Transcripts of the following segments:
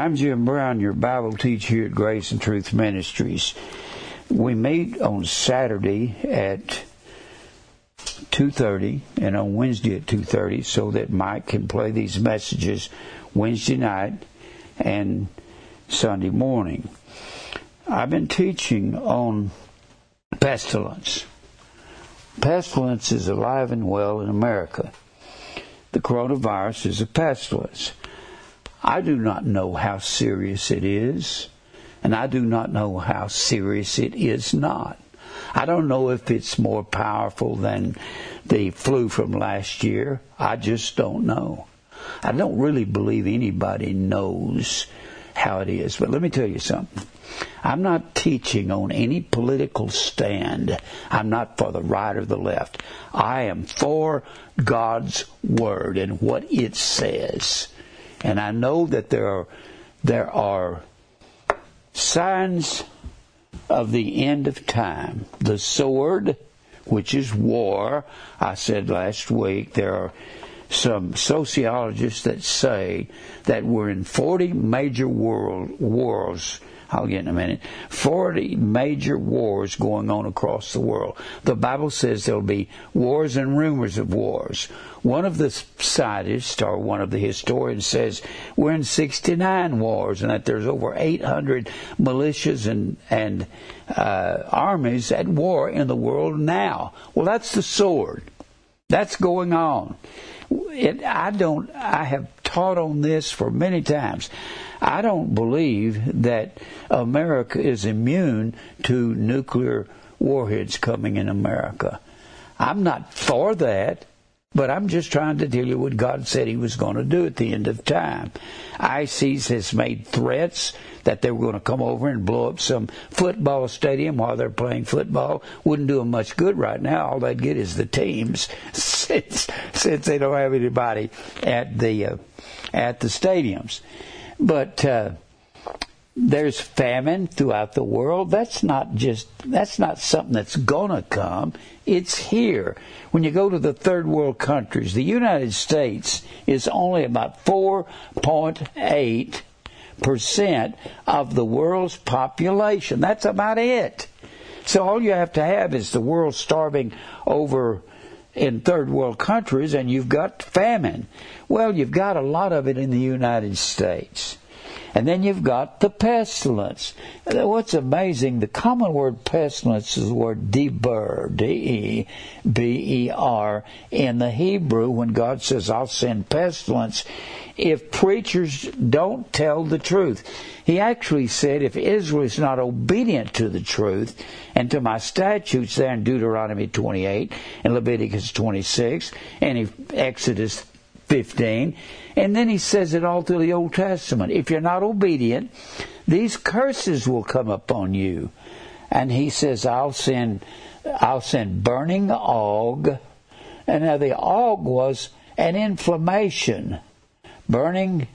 I'm Jim Brown, your Bible teacher here at Grace and Truth Ministries. We meet on Saturday at 2.30 and on Wednesday at 2.30 so that Mike can play these messages Wednesday night and Sunday morning. I've been teaching on pestilence. Pestilence is alive and well in America. The coronavirus is a pestilence. I do not know how serious it is, and I do not know how serious it is not. I don't know if it's more powerful than the flu from last year. I just don't know. I don't really believe anybody knows how it is. But let me tell you something. I'm not teaching on any political stand. I'm not for the right or the left. I am for God's Word and what it says. And I know that there are, there are signs of the end of time. The sword, which is war. I said last week there are some sociologists that say that we're in 40 major world wars I'll get in a minute. 40 major wars going on across the world. The Bible says there'll be wars and rumors of wars. One of the scientists or one of the historians says we're in 69 wars and that there's over 800 militias and, and uh, armies at war in the world now. Well, that's the sword. That's going on. It, I don't. I have taught on this for many times. I don't believe that America is immune to nuclear warheads coming in America. I'm not for that. But I'm just trying to tell you what God said He was going to do at the end of time. ISIS has made threats that they were going to come over and blow up some football stadium while they're playing football. Wouldn't do them much good right now. All they'd get is the teams since since they don't have anybody at the uh, at the stadiums. But uh, there's famine throughout the world. That's not just that's not something that's gonna come. It's here. When you go to the third world countries, the United States is only about 4.8 percent of the world's population. That's about it. So all you have to have is the world starving over in third world countries and you've got famine. Well, you've got a lot of it in the United States. And then you've got the pestilence. What's amazing, the common word pestilence is the word deber, D-E-B-E-R, in the Hebrew when God says, I'll send pestilence if preachers don't tell the truth. He actually said, if Israel is not obedient to the truth and to my statutes there in Deuteronomy 28 and Leviticus 26 and Exodus 15. And then he says it all through the Old Testament. If you're not obedient, these curses will come upon you. And he says, I'll send, I'll send burning og. And now the og was an inflammation. Burning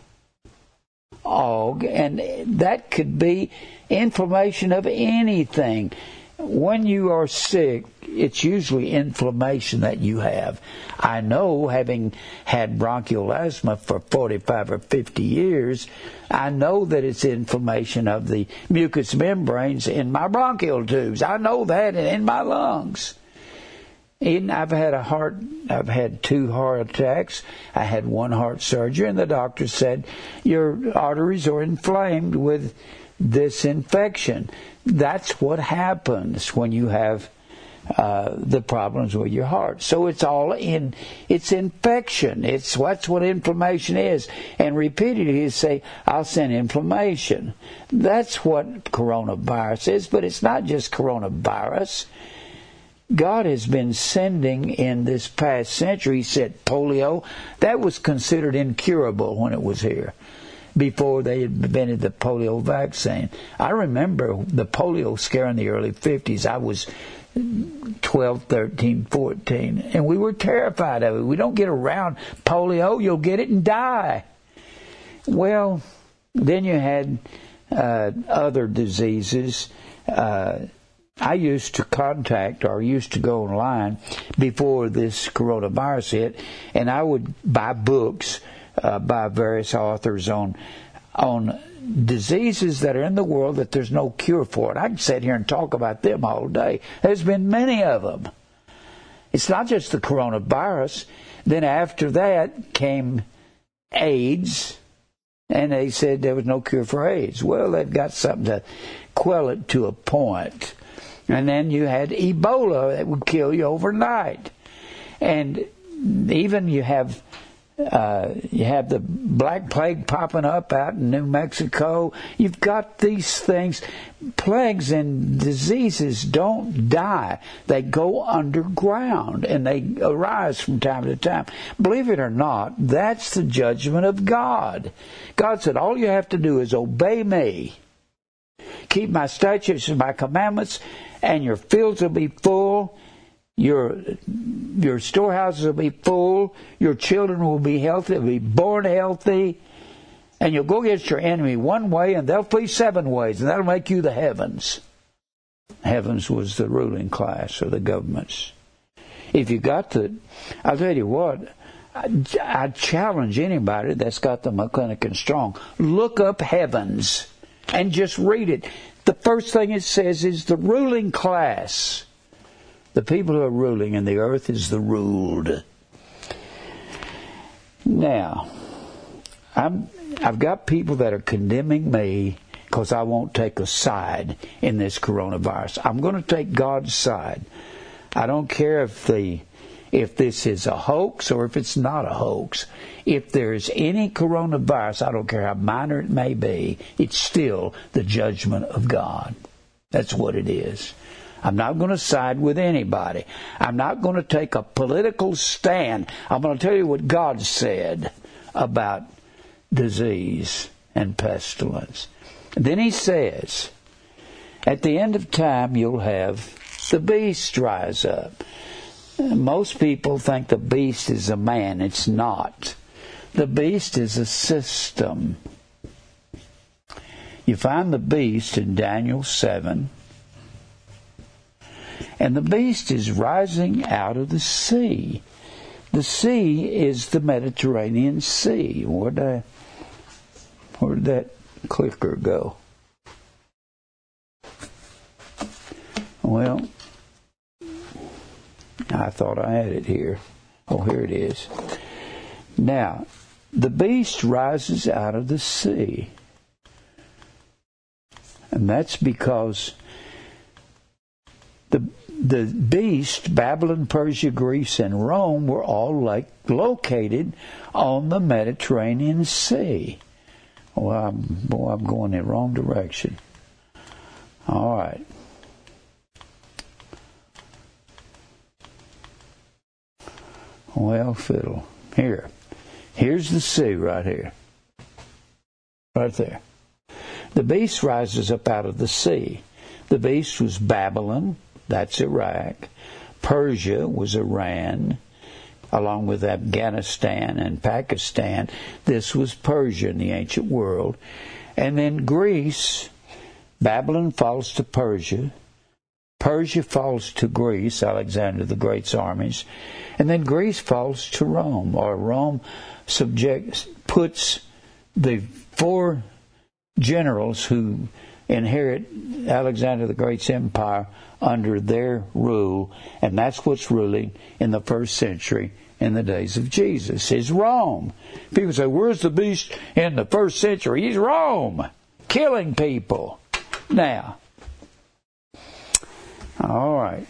og. And that could be inflammation of anything. When you are sick, it's usually inflammation that you have. I know, having had bronchial asthma for 45 or 50 years, I know that it's inflammation of the mucous membranes in my bronchial tubes. I know that in my lungs. And I've had a heart, I've had two heart attacks. I had one heart surgery, and the doctor said, Your arteries are inflamed with this infection. That's what happens when you have uh, the problems with your heart. So it's all in, it's infection. It's that's what inflammation is. And repeatedly you say, I'll send inflammation. That's what coronavirus is, but it's not just coronavirus. God has been sending in this past century, he said polio, that was considered incurable when it was here before they invented the polio vaccine. I remember the polio scare in the early 50s. I was 12, 13, 14. And we were terrified of it. We don't get around polio, you'll get it and die. Well, then you had uh, other diseases. Uh, I used to contact or used to go online before this coronavirus hit, and I would buy books uh, by various authors on on diseases that are in the world that there's no cure for. And I can sit here and talk about them all day. There's been many of them. It's not just the coronavirus. Then after that came AIDS, and they said there was no cure for AIDS. Well, they've got something to quell it to a point. And then you had Ebola that would kill you overnight. And even you have uh, you have the black plague popping up out in New Mexico. You've got these things. Plagues and diseases don't die. They go underground and they arise from time to time. Believe it or not, that's the judgment of God. God said, all you have to do is obey me. Keep my statutes and my commandments and your fields will be full your your storehouses will be full. Your children will be healthy. They'll be born healthy. And you'll go against your enemy one way, and they'll flee seven ways, and that'll make you the heavens. Heavens was the ruling class or the governments. If you got the, I'll tell you what, I, I challenge anybody that's got the McClintock Strong. Look up heavens and just read it. The first thing it says is the ruling class. The people who are ruling, and the earth is the ruled. Now, I'm, I've got people that are condemning me because I won't take a side in this coronavirus. I'm going to take God's side. I don't care if the if this is a hoax or if it's not a hoax. If there is any coronavirus, I don't care how minor it may be, it's still the judgment of God. That's what it is. I'm not going to side with anybody. I'm not going to take a political stand. I'm going to tell you what God said about disease and pestilence. Then he says, at the end of time, you'll have the beast rise up. Most people think the beast is a man. It's not. The beast is a system. You find the beast in Daniel 7 and the beast is rising out of the sea. The sea is the Mediterranean Sea. Where'd, I, where'd that clicker go? Well, I thought I had it here. Oh, here it is. Now, the beast rises out of the sea. And that's because the the beast, Babylon, Persia, Greece, and Rome were all like located on the Mediterranean Sea. Well, I'm, boy, I'm going the wrong direction. All right. Well, fiddle. Here. Here's the sea right here. Right there. The beast rises up out of the sea. The beast was Babylon, that's Iraq. Persia was Iran, along with Afghanistan and Pakistan. This was Persia in the ancient world. And then Greece, Babylon falls to Persia. Persia falls to Greece, Alexander the Great's armies. And then Greece falls to Rome, or Rome subjects, puts the four generals who inherit Alexander the Great's empire under their rule, and that's what's ruling in the first century in the days of Jesus is Rome. People say, Where's the beast in the first century? He's Rome, killing people. Now, all right.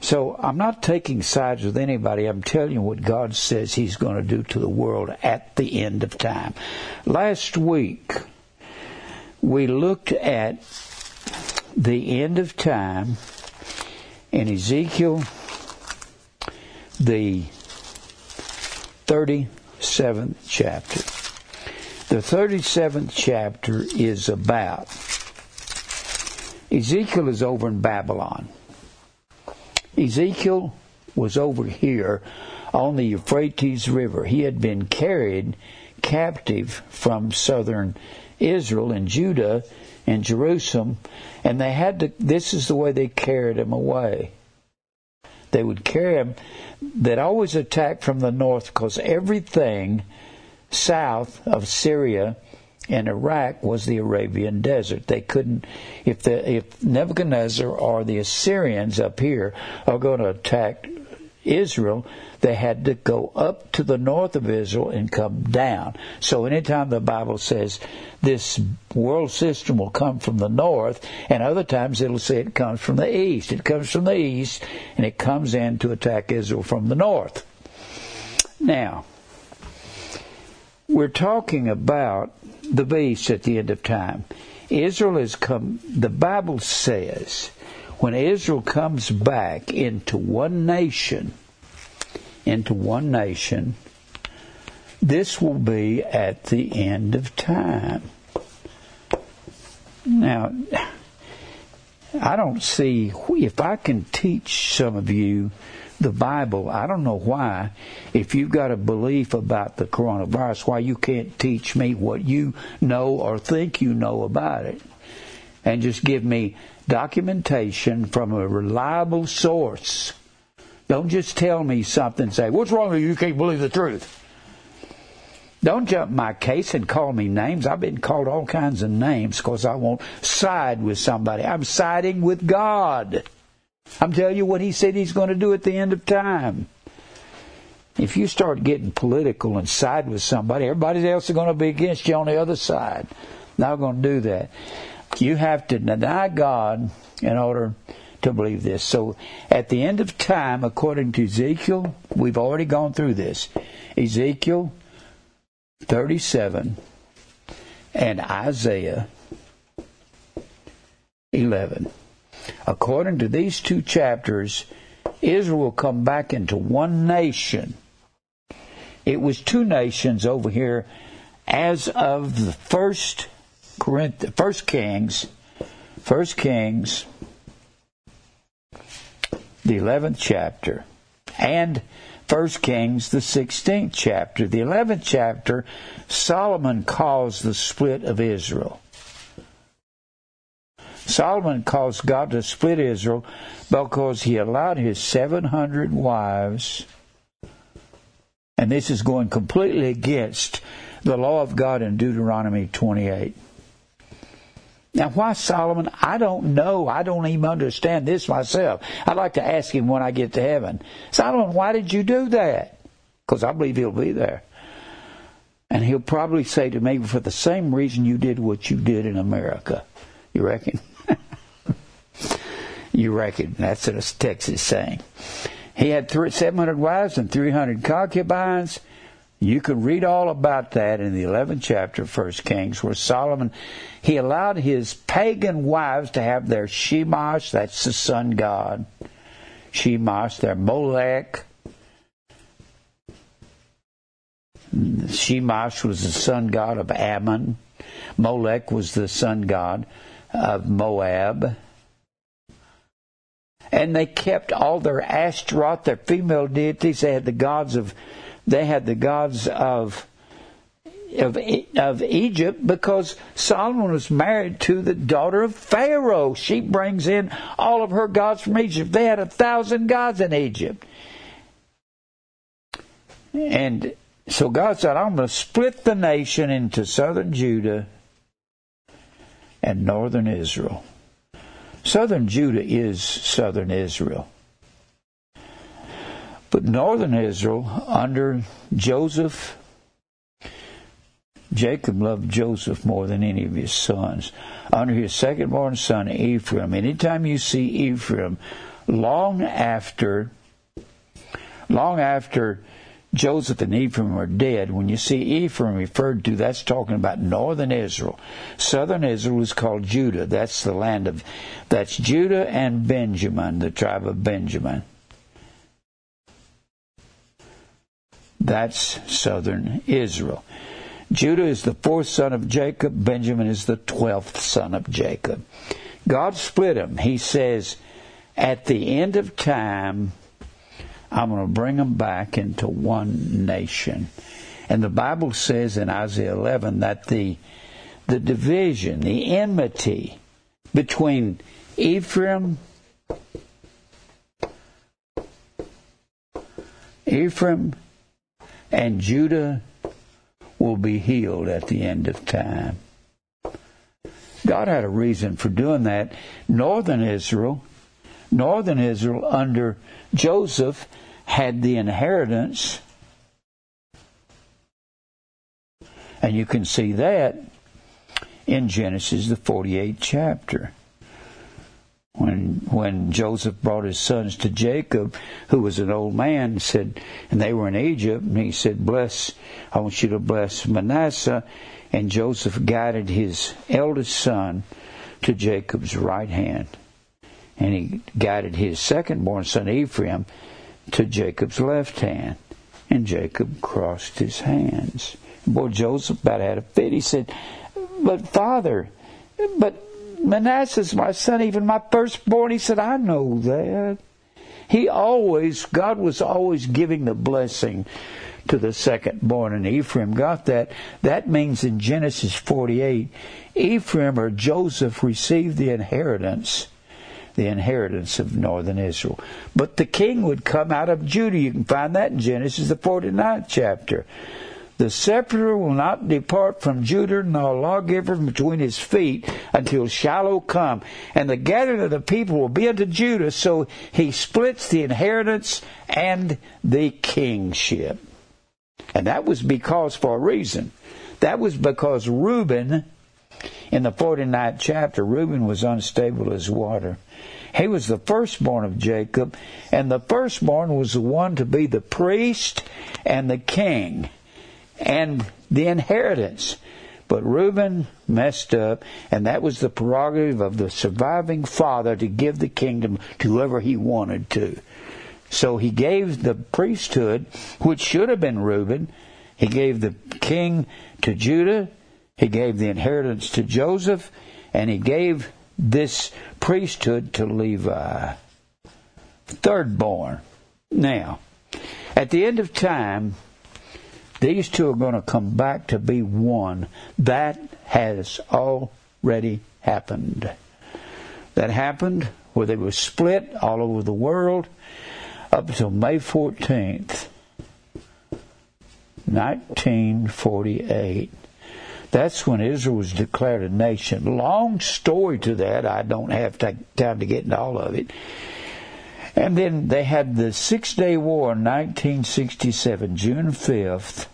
So I'm not taking sides with anybody. I'm telling you what God says He's going to do to the world at the end of time. Last week, we looked at the end of time in Ezekiel, the 37th chapter. The 37th chapter is about Ezekiel is over in Babylon. Ezekiel was over here on the Euphrates River. He had been carried captive from southern Israel and Judah and Jerusalem, and they had to. This is the way they carried him away. They would carry him. They'd always attack from the north because everything south of Syria in Iraq was the Arabian desert. They couldn't, if the if Nebuchadnezzar or the Assyrians up here are going to attack Israel, they had to go up to the north of Israel and come down. So anytime the Bible says this world system will come from the north, and other times it'll say it comes from the east. It comes from the east, and it comes in to attack Israel from the north. Now, we're talking about the beast at the end of time. Israel has come, the Bible says, when Israel comes back into one nation, into one nation, this will be at the end of time. Now, I don't see if I can teach some of you the Bible. I don't know why, if you've got a belief about the coronavirus, why you can't teach me what you know or think you know about it. And just give me documentation from a reliable source. Don't just tell me something say, What's wrong with you? You can't believe the truth. Don't jump my case and call me names. I've been called all kinds of names because I won't side with somebody. I'm siding with God. I'm telling you what he said he's going to do at the end of time. If you start getting political and side with somebody, everybody else is going to be against you on the other side. Not going to do that. You have to deny God in order to believe this. So at the end of time, according to Ezekiel, we've already gone through this. Ezekiel 37 and Isaiah 11 according to these two chapters, Israel will come back into one nation. It was two nations over here as of the first first Kings, first Kings, the eleventh chapter, and First Kings, the 16th chapter. The 11th chapter, Solomon caused the split of Israel. Solomon caused God to split Israel because he allowed his 700 wives, and this is going completely against the law of God in Deuteronomy 28. Now, why Solomon? I don't know. I don't even understand this myself. I'd like to ask him when I get to heaven. Solomon, why did you do that? Because I believe he'll be there. And he'll probably say to me, for the same reason you did what you did in America. You reckon? You reckon. That's what a Texas saying. He had 700 wives and 300 concubines. You can read all about that in the 11th chapter of 1 Kings, where Solomon, he allowed his pagan wives to have their Shemash, that's the sun god, Shemash, their Molech. Shemash was the sun god of Ammon. Molech was the sun god of Moab and they kept all their Ashtaroth, their female deities. They had the gods of, they had the gods of, of, of Egypt because Solomon was married to the daughter of Pharaoh. She brings in all of her gods from Egypt. They had a thousand gods in Egypt. And so God said, I'm going to split the nation into southern Judah and northern Israel. Southern Judah is southern Israel. But northern Israel, under Joseph, Jacob loved Joseph more than any of his sons. Under his second born son, Ephraim, anytime you see Ephraim, long after, long after Joseph and Ephraim are dead. When you see Ephraim referred to, that's talking about northern Israel. Southern Israel is called Judah. That's the land of, that's Judah and Benjamin, the tribe of Benjamin. That's southern Israel. Judah is the fourth son of Jacob. Benjamin is the twelfth son of Jacob. God split them. He says, at the end of time, I'm going to bring them back into one nation. And the Bible says in Isaiah 11 that the the division, the enmity between Ephraim Ephraim and Judah will be healed at the end of time. God had a reason for doing that. Northern Israel, northern Israel under Joseph had the inheritance. And you can see that in Genesis, the 48th chapter. When, when Joseph brought his sons to Jacob, who was an old man, said, and they were in Egypt, and he said, Bless, I want you to bless Manasseh. And Joseph guided his eldest son to Jacob's right hand. And he guided his second born son, Ephraim, to Jacob's left hand. And Jacob crossed his hands. Boy, Joseph about had a fit. He said, But father, but Manasseh's my son, even my firstborn. He said, I know that. He always, God was always giving the blessing to the second born, and Ephraim got that. That means in Genesis 48, Ephraim or Joseph received the inheritance the inheritance of northern Israel. But the king would come out of Judah. You can find that in Genesis, the 49th chapter. The scepter will not depart from Judah, nor lawgiver from between his feet, until Shiloh come. And the gathering of the people will be unto Judah, so he splits the inheritance and the kingship. And that was because, for a reason. That was because Reuben, in the 49th chapter, Reuben was unstable as water. He was the firstborn of Jacob, and the firstborn was the one to be the priest and the king and the inheritance. But Reuben messed up, and that was the prerogative of the surviving father to give the kingdom to whoever he wanted to. So he gave the priesthood, which should have been Reuben, he gave the king to Judah, he gave the inheritance to Joseph, and he gave this priesthood to Levi. Third born. Now, at the end of time, these two are going to come back to be one. That has already happened. That happened where they were split all over the world up until May 14th, 1948. That's when Israel was declared a nation. Long story to that. I don't have time to get into all of it. And then they had the Six Day War in 1967, June 5th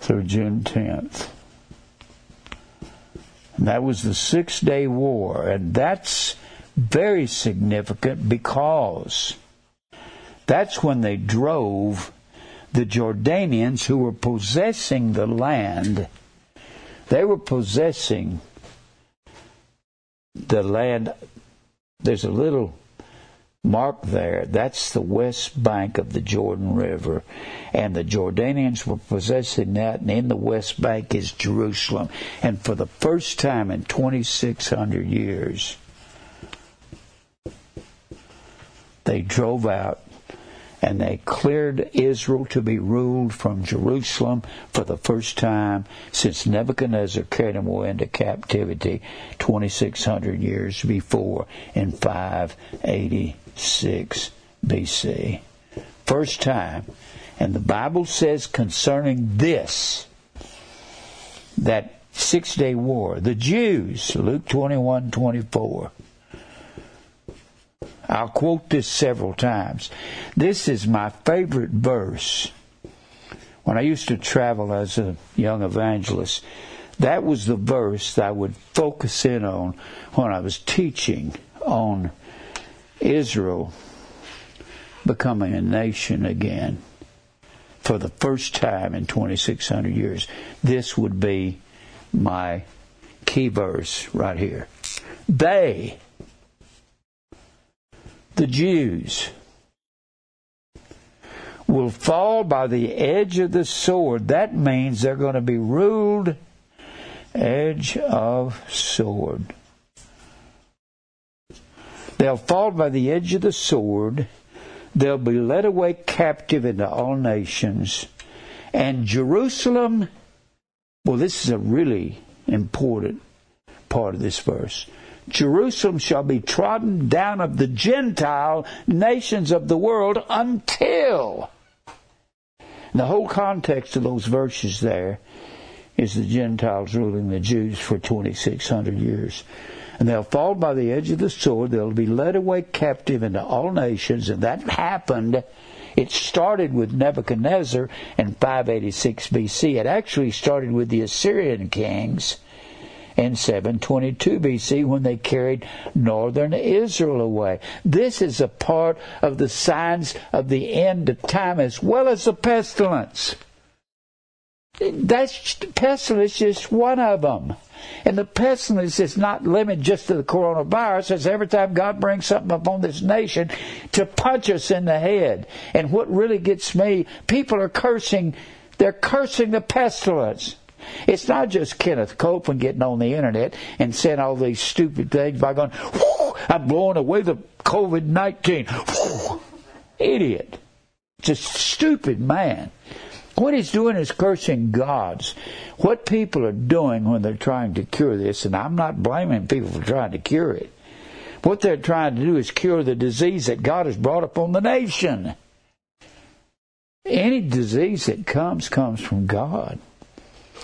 through June 10th. And that was the Six Day War. And that's very significant because that's when they drove the Jordanians who were possessing the land. They were possessing the land. There's a little mark there. That's the west bank of the Jordan River. And the Jordanians were possessing that, and in the west bank is Jerusalem. And for the first time in 2,600 years, they drove out and they cleared Israel to be ruled from Jerusalem for the first time since Nebuchadnezzar carried them away into captivity 2,600 years before in 586 BC. First time. And the Bible says concerning this, that six day war, the Jews, Luke 21 24, I'll quote this several times. This is my favorite verse. When I used to travel as a young evangelist, that was the verse that I would focus in on when I was teaching on Israel becoming a nation again for the first time in 2600 years. This would be my key verse right here. They the Jews will fall by the edge of the sword. That means they're going to be ruled edge of sword. They'll fall by the edge of the sword. They'll be led away captive into all nations. And Jerusalem, well, this is a really important part of this verse. Jerusalem shall be trodden down of the Gentile nations of the world until And the whole context of those verses there is the Gentiles ruling the Jews for 2,600 years. And they'll fall by the edge of the sword. They'll be led away captive into all nations. And that happened. It started with Nebuchadnezzar in 586 BC. It actually started with the Assyrian kings in 722 BC when they carried northern Israel away. This is a part of the signs of the end of time as well as the pestilence. That's pestilence just one of them. And the pestilence is not limited just to the coronavirus. It's every time God brings something upon this nation to punch us in the head. And what really gets me, people are cursing, they're cursing the pestilence. It's not just Kenneth Copeland getting on the internet and saying all these stupid things by going, I'm blowing away the COVID 19. Idiot. Just stupid man. What he's doing is cursing gods. What people are doing when they're trying to cure this, and I'm not blaming people for trying to cure it, what they're trying to do is cure the disease that God has brought upon the nation. Any disease that comes, comes from God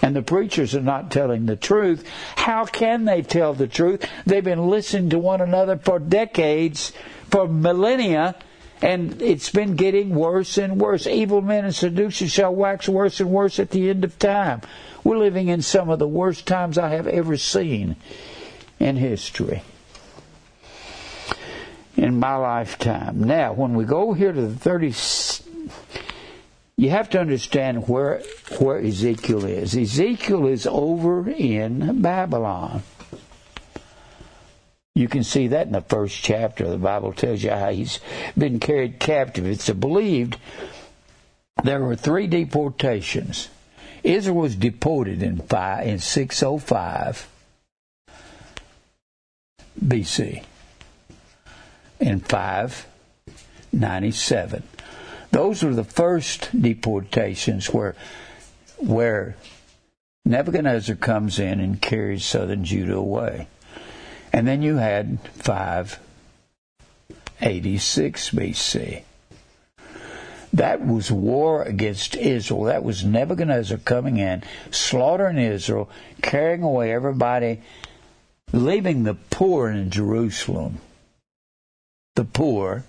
and the preachers are not telling the truth, how can they tell the truth? They've been listening to one another for decades, for millennia, and it's been getting worse and worse. Evil men and seducers shall wax worse and worse at the end of time. We're living in some of the worst times I have ever seen in history. In my lifetime. Now, when we go here to the 30 you have to understand where where Ezekiel is. Ezekiel is over in Babylon. You can see that in the first chapter. The Bible tells you how he's been carried captive. It's believed there were three deportations. Israel was deported in five, in 605 BC. In 597. Those were the first deportations where where Nebuchadnezzar comes in and carries southern Judah away. And then you had 586 BC. That was war against Israel. That was Nebuchadnezzar coming in, slaughtering Israel, carrying away everybody, leaving the poor in Jerusalem. The poor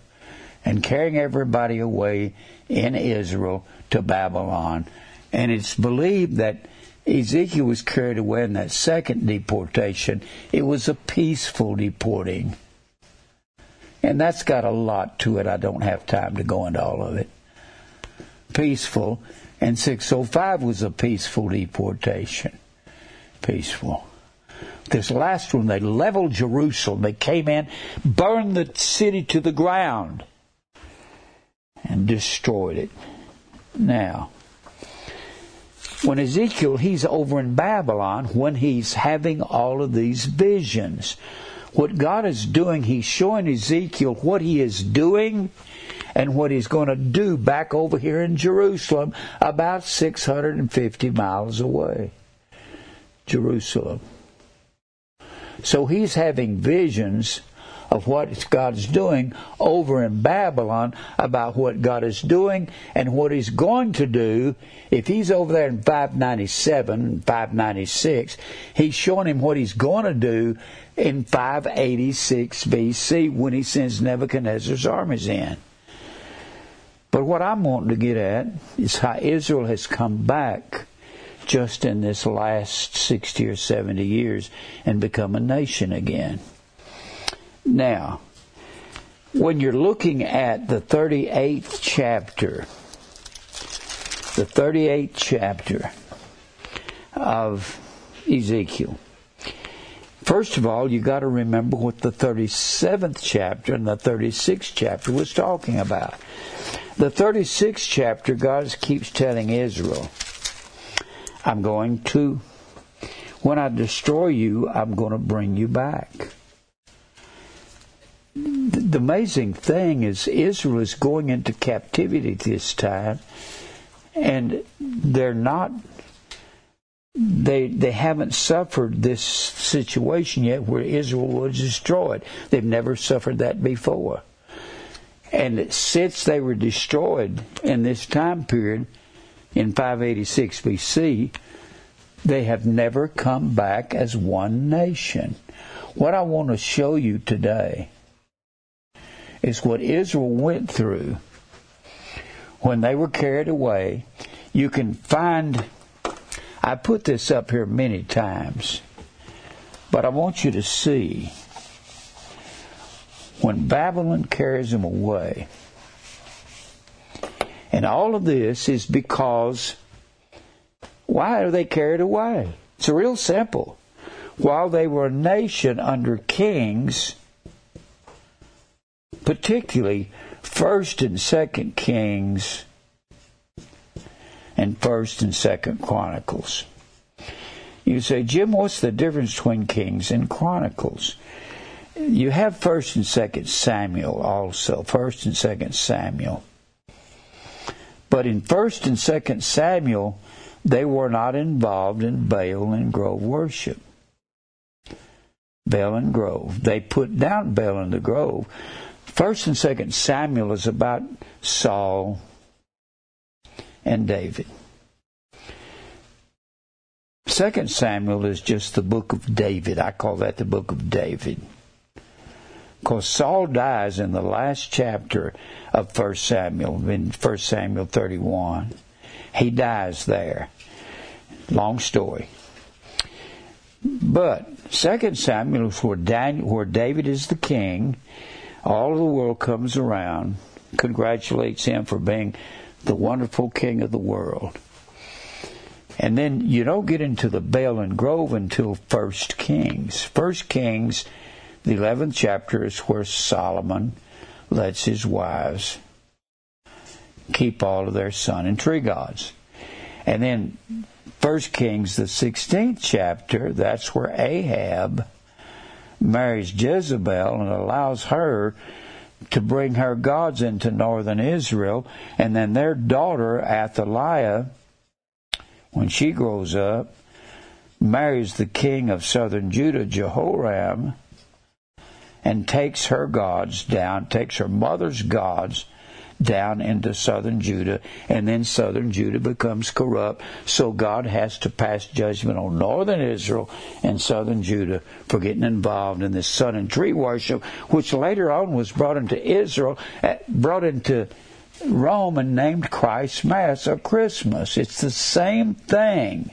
and carrying everybody away in Israel to Babylon. And it's believed that Ezekiel was carried away in that second deportation. It was a peaceful deporting. And that's got a lot to it. I don't have time to go into all of it. Peaceful. And 605 was a peaceful deportation. Peaceful. This last one, they leveled Jerusalem. They came in, burned the city to the ground and destroyed it. Now, when Ezekiel, he's over in Babylon when he's having all of these visions. What God is doing, he's showing Ezekiel what he is doing and what he's going to do back over here in Jerusalem, about 650 miles away. Jerusalem. So he's having visions of what God's doing over in Babylon about what God is doing and what He's going to do. If He's over there in 597, 596, He's showing him what He's going to do in 586 BC when He sends Nebuchadnezzar's armies in. But what I'm wanting to get at is how Israel has come back just in this last 60 or 70 years and become a nation again. Now, when you're looking at the 38th chapter, the 38th chapter of Ezekiel, first of all, you got to remember what the 37th chapter and the 36th chapter was talking about. The 36th chapter, God keeps telling Israel, I'm going to, when I destroy you, I'm going to bring you back the amazing thing is Israel is going into captivity this time, and they're not. They they haven't suffered this situation yet where Israel was destroyed. They've never suffered that before, and since they were destroyed in this time period, in 586 BC, they have never come back as one nation. What I want to show you today is what Israel went through when they were carried away. You can find, I put this up here many times, but I want you to see when Babylon carries them away. And all of this is because why are they carried away? It's real simple. While they were a nation under kings, particularly First and Second Kings and First and Second Chronicles. You say, Jim, what's the difference between Kings and Chronicles? You have First and Second Samuel also, First and Second Samuel. But in First and Second Samuel, they were not involved in Baal and Grove worship. Baal and Grove. They put down Baal and the Grove. First and Second Samuel is about Saul and David. Second Samuel is just the book of David. I call that the book of David. Because Saul dies in the last chapter of First Samuel, in First Samuel 31. He dies there. Long story. But Second Samuel is where, Daniel, where David is the king. All of the world comes around, congratulates him for being the wonderful king of the world. And then you don't get into the Baal and Grove until First Kings. First Kings, the eleventh chapter, is where Solomon lets his wives keep all of their sun and tree gods. And then First Kings, the 16th chapter, that's where Ahab marries Jezebel and allows her to bring her gods into northern Israel. And then their daughter, Athaliah, when she grows up, marries the king of southern Judah, Jehoram, and takes her gods down, takes her mother's gods down into southern Judah, and then southern Judah becomes corrupt. So God has to pass judgment on northern Israel and southern Judah for getting involved in this sun and tree worship, which later on was brought into Israel, eh, brought into Rome and named Christ's Mass or Christmas. It's the same thing.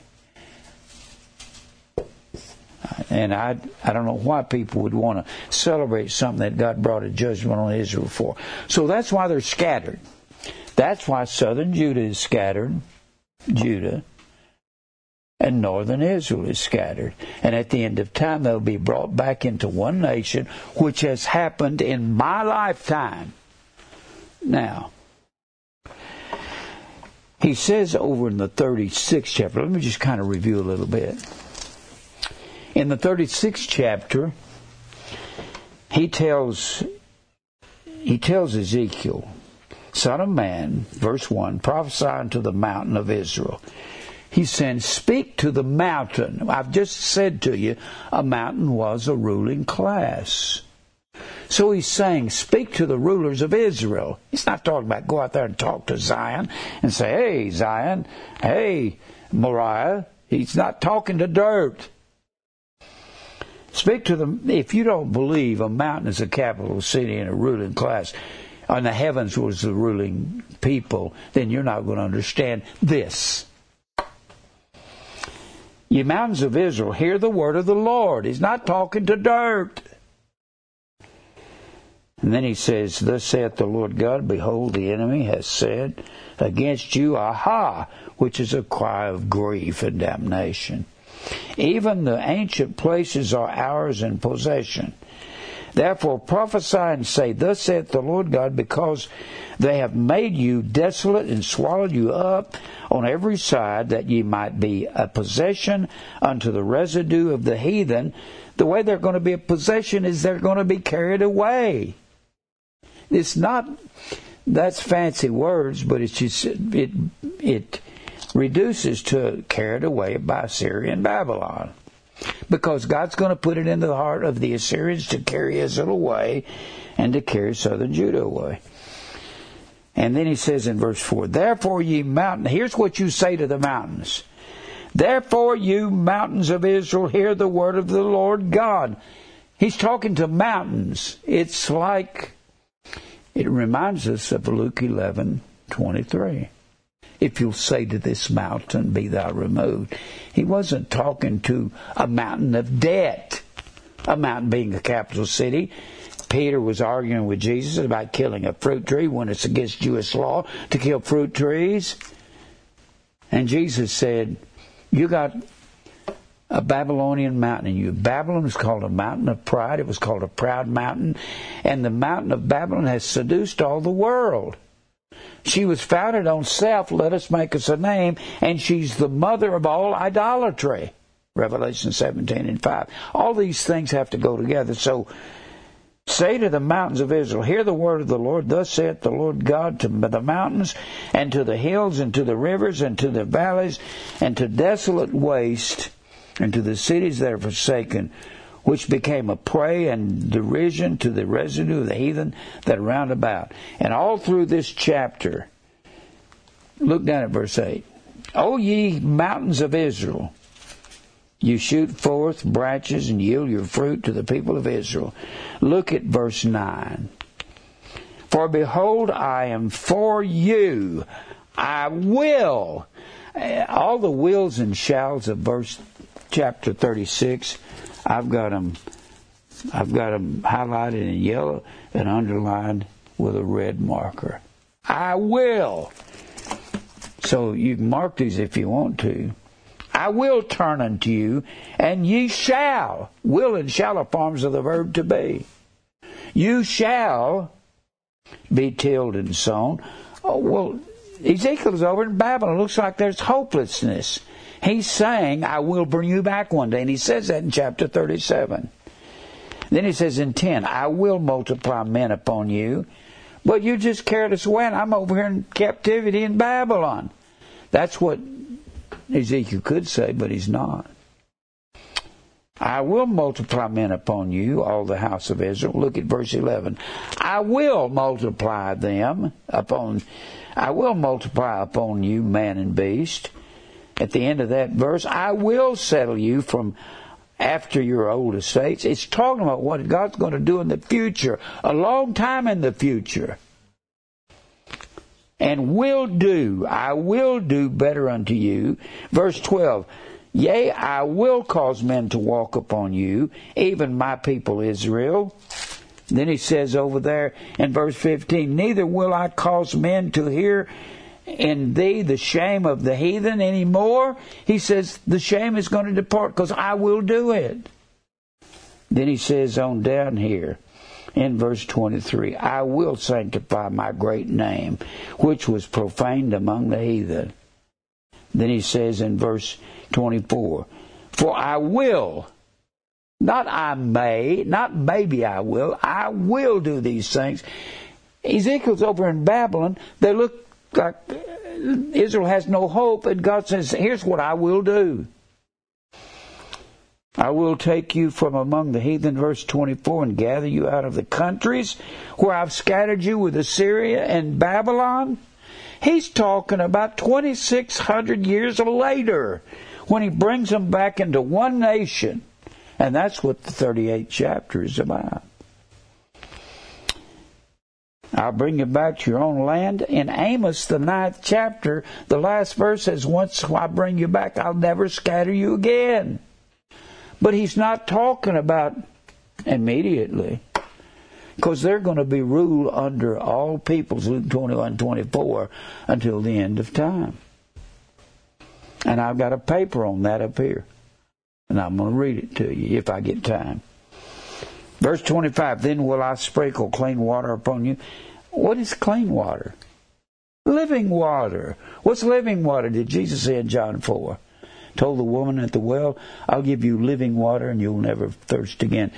And I, I don't know why people would want to celebrate something that God brought a judgment on Israel for. So that's why they're scattered. That's why southern Judah is scattered, Judah, and northern Israel is scattered. And at the end of time, they'll be brought back into one nation, which has happened in my lifetime. Now, he says over in the 36th chapter, let me just kind of review a little bit. In the 36th chapter, he tells he tells Ezekiel, Son of man, verse 1, prophesy unto the mountain of Israel. He says, Speak to the mountain. I've just said to you, a mountain was a ruling class. So he's saying, Speak to the rulers of Israel. He's not talking about go out there and talk to Zion and say, Hey, Zion, hey, Moriah. He's not talking to dirt. Speak to them. If you don't believe a mountain is a capital city and a ruling class, and the heavens was the ruling people, then you're not going to understand this. You mountains of Israel, hear the word of the Lord. He's not talking to dirt. And then he says, Thus saith the Lord God, Behold, the enemy has said against you, Aha, which is a cry of grief and damnation. Even the ancient places are ours in possession. Therefore prophesy and say, Thus saith the Lord God, because they have made you desolate and swallowed you up on every side, that ye might be a possession unto the residue of the heathen. The way they're going to be a possession is they're going to be carried away. It's not that's fancy words, but it's just it it reduces to carried away by Assyria and Babylon. Because God's going to put it into the heart of the Assyrians to carry Israel away and to carry southern Judah away. And then he says in verse 4, Therefore, ye mountains, here's what you say to the mountains. Therefore, you mountains of Israel, hear the word of the Lord God. He's talking to mountains. It's like, it reminds us of Luke 11, 23. If you'll say to this mountain, be thou removed. He wasn't talking to a mountain of debt, a mountain being a capital city. Peter was arguing with Jesus about killing a fruit tree when it's against Jewish law to kill fruit trees. And Jesus said, You got a Babylonian mountain in you. Babylon was called a mountain of pride. It was called a proud mountain. And the mountain of Babylon has seduced all the world. She was founded on self, let us make us a name, and she's the mother of all idolatry. Revelation 17 and 5. All these things have to go together. So, say to the mountains of Israel, Hear the word of the Lord. Thus saith the Lord God to the mountains, and to the hills, and to the rivers, and to the valleys, and to desolate waste, and to the cities that are forsaken which became a prey and derision to the residue of the heathen that are round about. And all through this chapter, look down at verse 8. O ye mountains of Israel, you shoot forth branches and yield your fruit to the people of Israel. Look at verse 9. For behold, I am for you. I will. All the wills and shalls of verse chapter 36 I've got them. I've got them highlighted in yellow and underlined with a red marker. I will. So you can mark these if you want to. I will turn unto you, and ye shall. Will and shall are forms of the verb to be. You shall be tilled and sown. Oh, well, Ezekiel's over in Babylon. It looks like there's hopelessness. He's saying, I will bring you back one day. And he says that in chapter 37. Then he says in 10, I will multiply men upon you. But you just carried us away, and I'm over here in captivity in Babylon. That's what Ezekiel could say, but he's not. I will multiply men upon you, all the house of Israel. Look at verse 11. I will multiply them upon, I will multiply upon you man and beast at the end of that verse, I will settle you from after your old estates. It's talking about what God's going to do in the future, a long time in the future. And will do, I will do better unto you. Verse 12, Yea, I will cause men to walk upon you, even my people Israel. Then he says over there in verse 15, Neither will I cause men to hear in thee the shame of the heathen anymore. He says the shame is going to depart because I will do it. Then he says on down here in verse 23, I will sanctify my great name, which was profaned among the heathen. Then he says in verse 24, For I will, not I may, not maybe I will, I will do these things. Ezekiel's over in Babylon. They look like Israel has no hope, and God says, Here's what I will do. I will take you from among the heathen, verse 24, and gather you out of the countries where I've scattered you with Assyria and Babylon. He's talking about 2,600 years later when he brings them back into one nation. And that's what the 38th chapter is about. I'll bring you back to your own land. In Amos, the ninth chapter, the last verse says, Once I bring you back, I'll never scatter you again. But he's not talking about immediately. Because they're going to be ruled under all peoples, Luke 21 24, until the end of time. And I've got a paper on that up here. And I'm going to read it to you if I get time. Verse 25, then will I sprinkle clean water upon you. What is clean water? Living water. What's living water? Did Jesus say in John 4? Told the woman at the well, I'll give you living water and you'll never thirst again.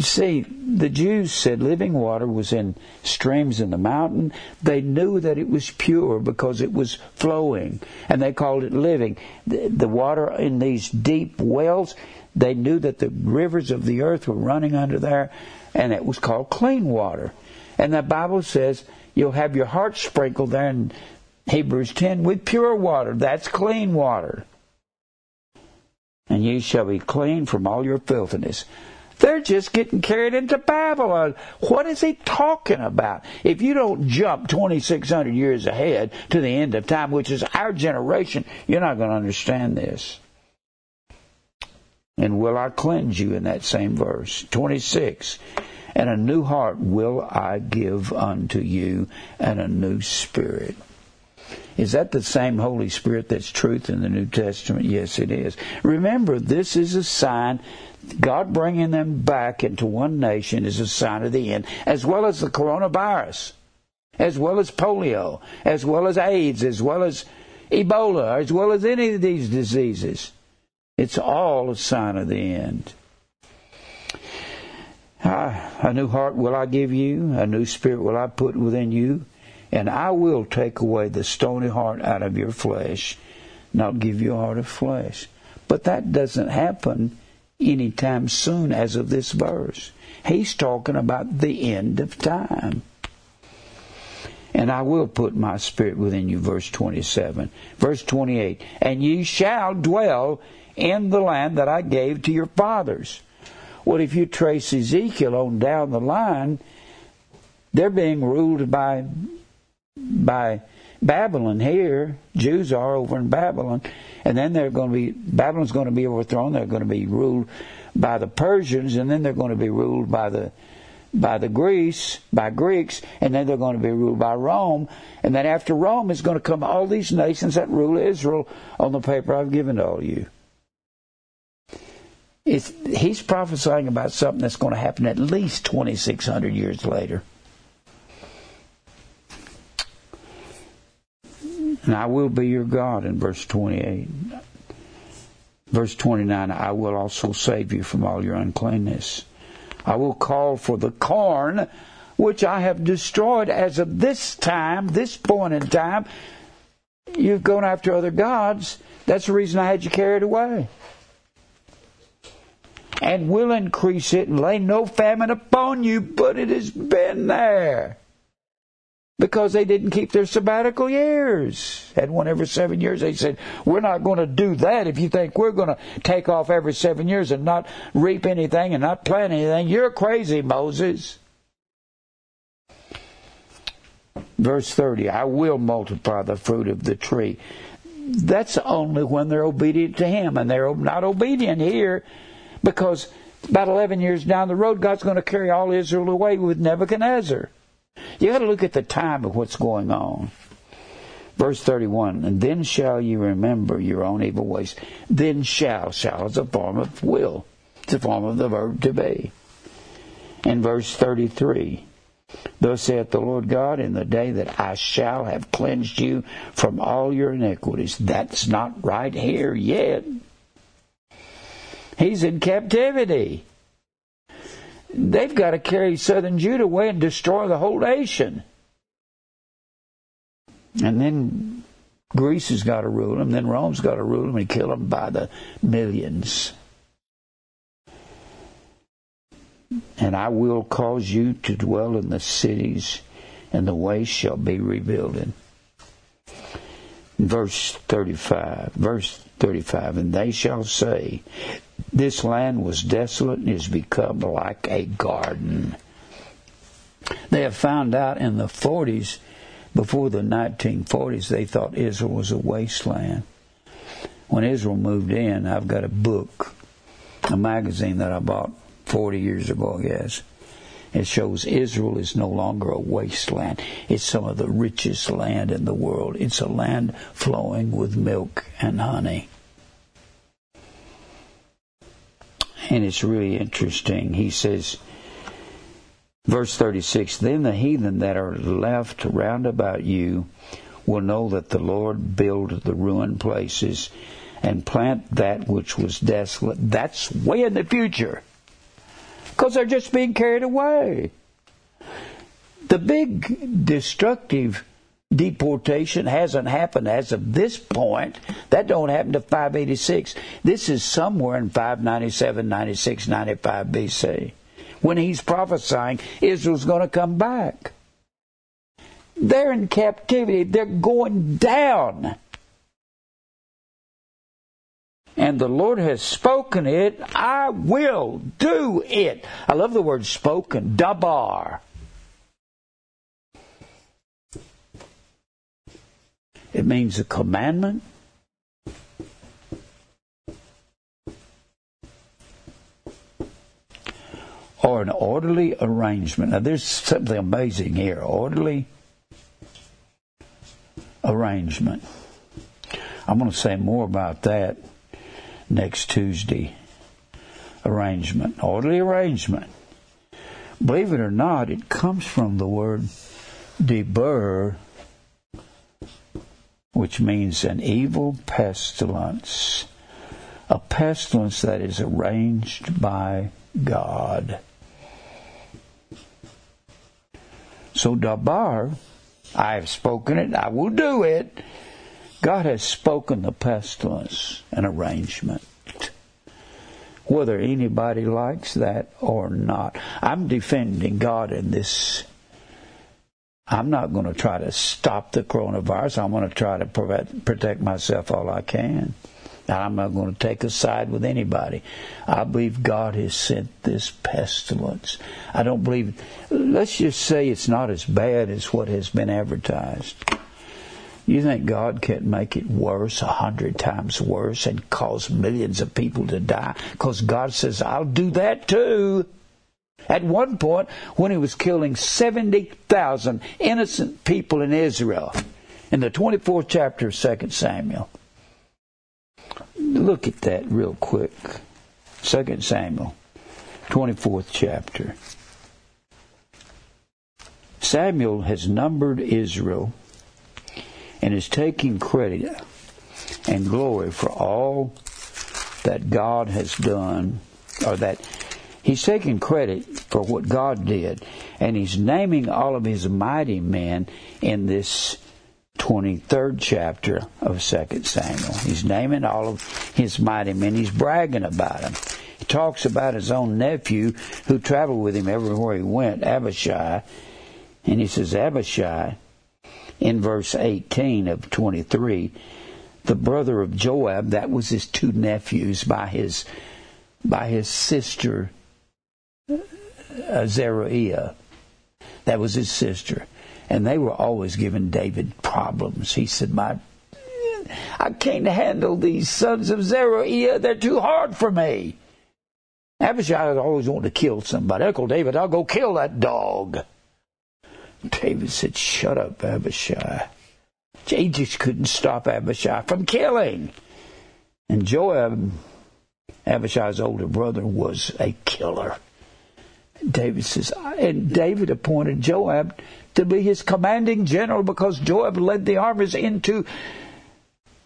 See, the Jews said living water was in streams in the mountain. They knew that it was pure because it was flowing, and they called it living. The, the water in these deep wells, they knew that the rivers of the earth were running under there, and it was called clean water. And the Bible says you'll have your heart sprinkled there in Hebrews 10 with pure water. That's clean water. And ye shall be clean from all your filthiness. They're just getting carried into Babylon. What is he talking about? If you don't jump 2,600 years ahead to the end of time, which is our generation, you're not going to understand this. And will I cleanse you in that same verse? 26. And a new heart will I give unto you, and a new spirit. Is that the same Holy Spirit that's truth in the New Testament? Yes, it is. Remember, this is a sign. God bringing them back into one nation is a sign of the end, as well as the coronavirus, as well as polio, as well as AIDS, as well as Ebola, as well as any of these diseases. It's all a sign of the end. a new heart will I give you, a new spirit will I put within you, and I will take away the stony heart out of your flesh, I'll give you a heart of flesh. But that doesn't happen anytime soon as of this verse. He's talking about the end of time. And I will put my spirit within you, verse 27. Verse 28, and ye shall dwell in the land that I gave to your fathers. Well, if you trace Ezekiel on down the line, they're being ruled by by Babylon here. Jews are over in Babylon, and then they're going to be Babylon's going to be overthrown. They're going to be ruled by the Persians, and then they're going to be ruled by the by the Greece, by Greeks, and then they're going to be ruled by Rome. And then after Rome is going to come all these nations that rule Israel on the paper I've given to all of you. It's, he's prophesying about something that's going to happen at least 2,600 years later. And I will be your God in verse 28. Verse 29, I will also save you from all your uncleanness. I will call for the corn which I have destroyed as of this time, this point in time. You've gone after other gods. That's the reason I had you carried away. And will increase it and lay no famine upon you, but it has been there because they didn't keep their sabbatical years. Had one every seven years. They said, We're not going to do that if you think we're going to take off every seven years and not reap anything and not plant anything. You're crazy, Moses. Verse 30 I will multiply the fruit of the tree. That's only when they're obedient to Him, and they're not obedient here because about 11 years down the road, God's going to carry all Israel away with Nebuchadnezzar. You got to look at the time of what's going on. Verse 31, and then shall you remember your own evil ways. Then shall, shall is a form of will. It's a form of the verb to be. In verse 33, Thus saith the Lord God, in the day that I shall have cleansed you from all your iniquities. That's not right here yet. He's in captivity they've got to carry southern Judah away and destroy the whole nation. And then Greece has got to rule them, then Rome's got to rule them and kill them by the millions. And I will cause you to dwell in the cities, and the waste shall be rebuilded. Verse 35. Verse 35. And they shall say, this land was desolate and has become like a garden. They have found out in the 40s, before the 1940s, they thought Israel was a wasteland. When Israel moved in, I've got a book, a magazine that I bought 40 years ago, I guess. It shows Israel is no longer a wasteland. It's some of the richest land in the world. It's a land flowing with milk and honey. And it's really interesting. He says, verse 36 Then the heathen that are left round about you will know that the Lord built the ruined places and plant that which was desolate. That's way in the future. Because they're just being carried away. The big destructive deportation hasn't happened as of this point. That don't happen to 586. This is somewhere in 597, 96, 95 BC when he's prophesying Israel's going to come back. They're in captivity. They're going down. And the Lord has spoken it. I will do it. I love the word spoken. Dabar. It means a commandment. Or an orderly arrangement. Now, there's something amazing here. Orderly arrangement. I'm going to say more about that next Tuesday. Arrangement, orderly arrangement. Believe it or not, it comes from the word deber, which means an evil pestilence. A pestilence that is arranged by God. So Dabar I have spoken it, I will do it. God has spoken the pestilence and arrangement. Whether anybody likes that or not. I'm defending God in this. I'm not going to try to stop the coronavirus. I'm going to try to protect myself all I can. I'm not going to take a side with anybody. I believe God has sent this pestilence. I don't believe, let's just say it's not as bad as what has been advertised. You think God can't make it worse, a hundred times worse, and cause millions of people to die? Because God says, I'll do that too. At one point, when he was killing 70,000 innocent people in Israel, in the 24th chapter of 2 Samuel, Look at that real quick. 2 Samuel, 24th chapter. Samuel has numbered Israel and is taking credit and glory for all that God has done, or that he's taking credit for what God did, and he's naming all of his mighty men in this 23rd chapter of 2 Samuel. He's naming all of his mighty men. He's bragging about them. He talks about his own nephew who traveled with him everywhere he went, Abishai. And he says, Abishai, in verse 18 of 23, the brother of Joab, that was his two nephews by his, by his sister, Uh, Zeruiah. That was his sister and they were always giving David problems. He said, "My, I can't handle these sons of Zeruiah. They're too hard for me." Abishai always wanted to kill somebody. Uncle David, I'll go kill that dog. David said, "Shut up, Abishai." He just couldn't stop Abishai from killing. And Joab, Abishai's older brother, was a killer. David says, and David appointed Joab to be his commanding general because Joab led the armies into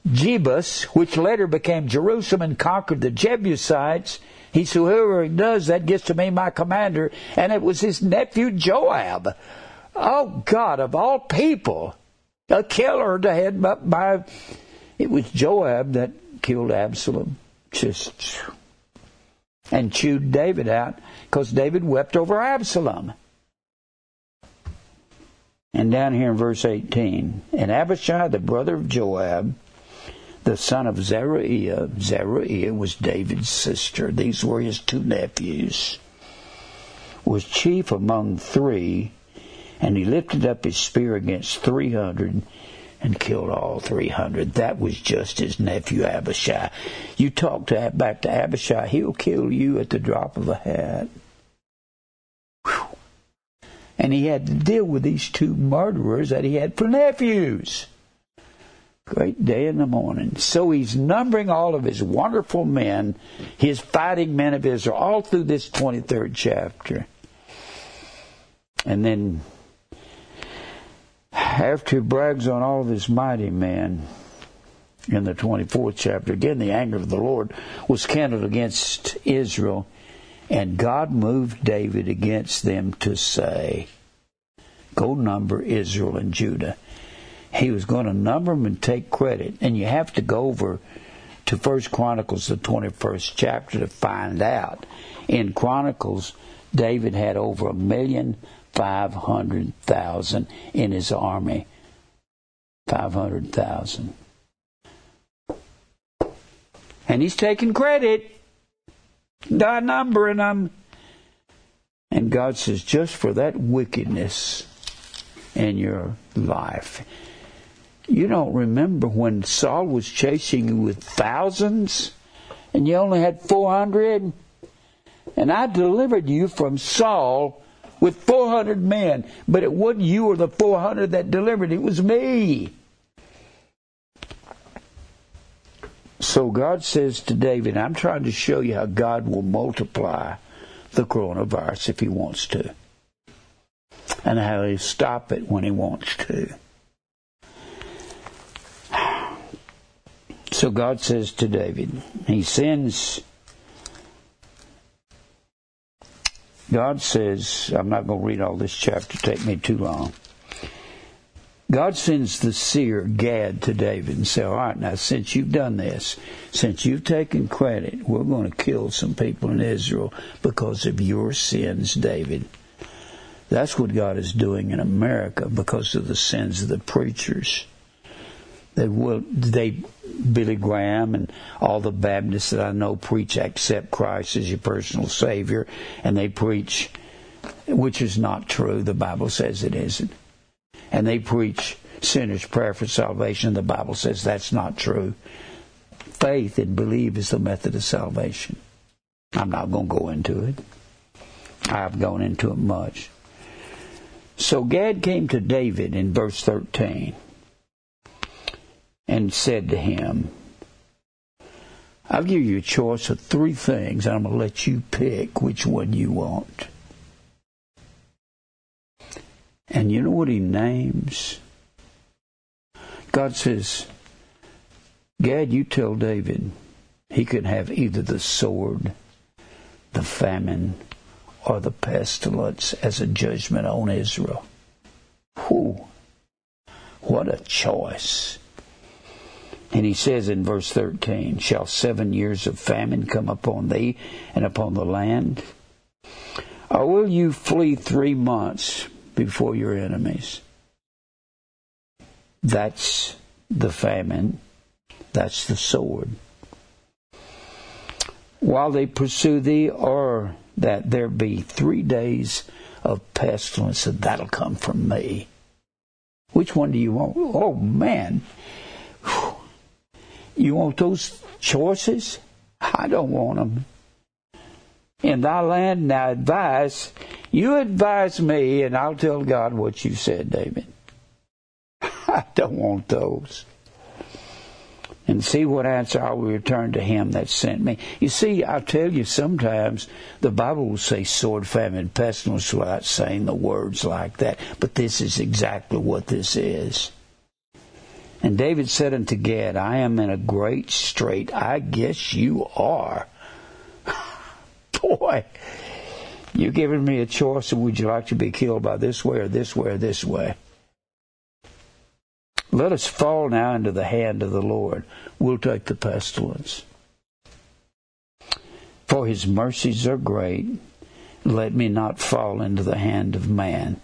Jebus, which later became Jerusalem and conquered the Jebusites. He said, whoever does that gets to be my commander. And it was his nephew Joab. Oh God, of all people, a killer to head up by, it was Joab that killed Absalom. Just, and chewed David out because David wept over Absalom. And down here in verse 18, and Abishai, the brother of Joab, the son of Zeruiah, Zeruiah was David's sister. These were his two nephews, was chief among three, and he lifted up his spear against 300 and killed all 300. That was just his nephew Abishai. You talk to back to Abishai, he'll kill you at the drop of a hat. And he had to deal with these two murderers that he had for nephews. Great day in the morning. So he's numbering all of his wonderful men, his fighting men of Israel, all through this 23rd chapter. And then, after he brags on all of his mighty men, in the 24th chapter, again, the anger of the Lord was kindled against Israel and God moved David against them to say, Go number Israel and Judah. He was going to number them and take credit. And you have to go over to First Chronicles, the 21st chapter, to find out. In Chronicles David had over a million five hundred thousand in his army. Five hundred thousand. And he's taking credit. Not numbering them. And God says, just for that wickedness in your life. You don't remember when Saul was chasing you with thousands and you only had 400? And I delivered you from Saul with 400 men, but it wasn't you or the 400 that delivered, it was me. So God says to David, I'm trying to show you how God will multiply the coronavirus if he wants to, and how he'll stop it when he wants to. So God says to David, He sends, God says, I'm not going to read all this chapter, take me too long. God sends the seer Gad to David and say, All right, now since you've done this, since you've taken credit, we're going to kill some people in Israel because of your sins, David. That's what God is doing in America because of the sins of the preachers. They will, they, Billy Graham and all the Baptists that I know preach accept Christ as your personal Savior, and they preach, which is not true. The Bible says it isn't and they preach sinner's prayer for salvation. The Bible says that's not true. Faith and believe is the method of salvation. I'm not going to go into it. I've gone into it much. So Gad came to David in verse 13 and said to him, I'll give you a choice of three things, and I'm going to let you pick which one you want. And you know what he names? God says, Gad, you tell David he could have either the sword, the famine, or the pestilence as a judgment on Israel. Whew. What a choice. And he says in verse 13, Shall seven years of famine come upon thee and upon the land? Or will you flee three months before your enemies. That's the famine. That's the sword. While they pursue thee, or that there be three days of pestilence, and that'll come from me. Which one do you want? Oh man. You want those choices? I don't want them. In thy land, now advise you advise me, and I'll tell God what you said, David. I don't want those. And see what answer I will return to him that sent me. You see, I tell you, sometimes the Bible will say sword, famine, pestilence without saying the words like that. But this is exactly what this is. And David said unto Gad, I am in a great strait. I guess you are. Boy, you're giving me a choice, and would you like to be killed by this way or this way or this way? Let us fall now into the hand of the Lord. We'll take the pestilence. For his mercies are great. Let me not fall into the hand of man.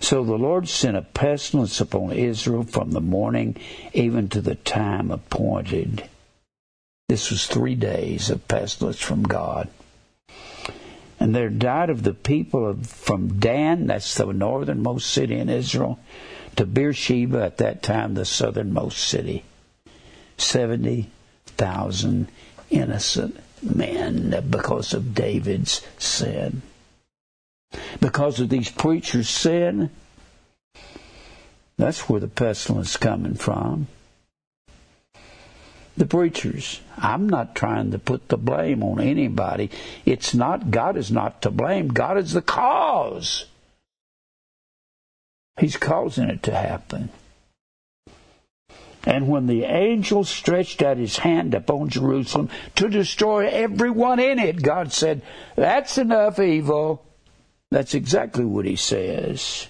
So the Lord sent a pestilence upon Israel from the morning even to the time appointed. This was three days of pestilence from God. And there died of the people of, from Dan, that's the northernmost city in Israel, to Beersheba, at that time the southernmost city. 70,000 innocent men because of David's sin. Because of these preachers' sin, that's where the pestilence is coming from the preachers. I'm not trying to put the blame on anybody. It's not, God is not to blame. God is the cause. He's causing it to happen. And when the angel stretched out his hand upon Jerusalem to destroy everyone in it, God said, That's enough evil. That's exactly what he says.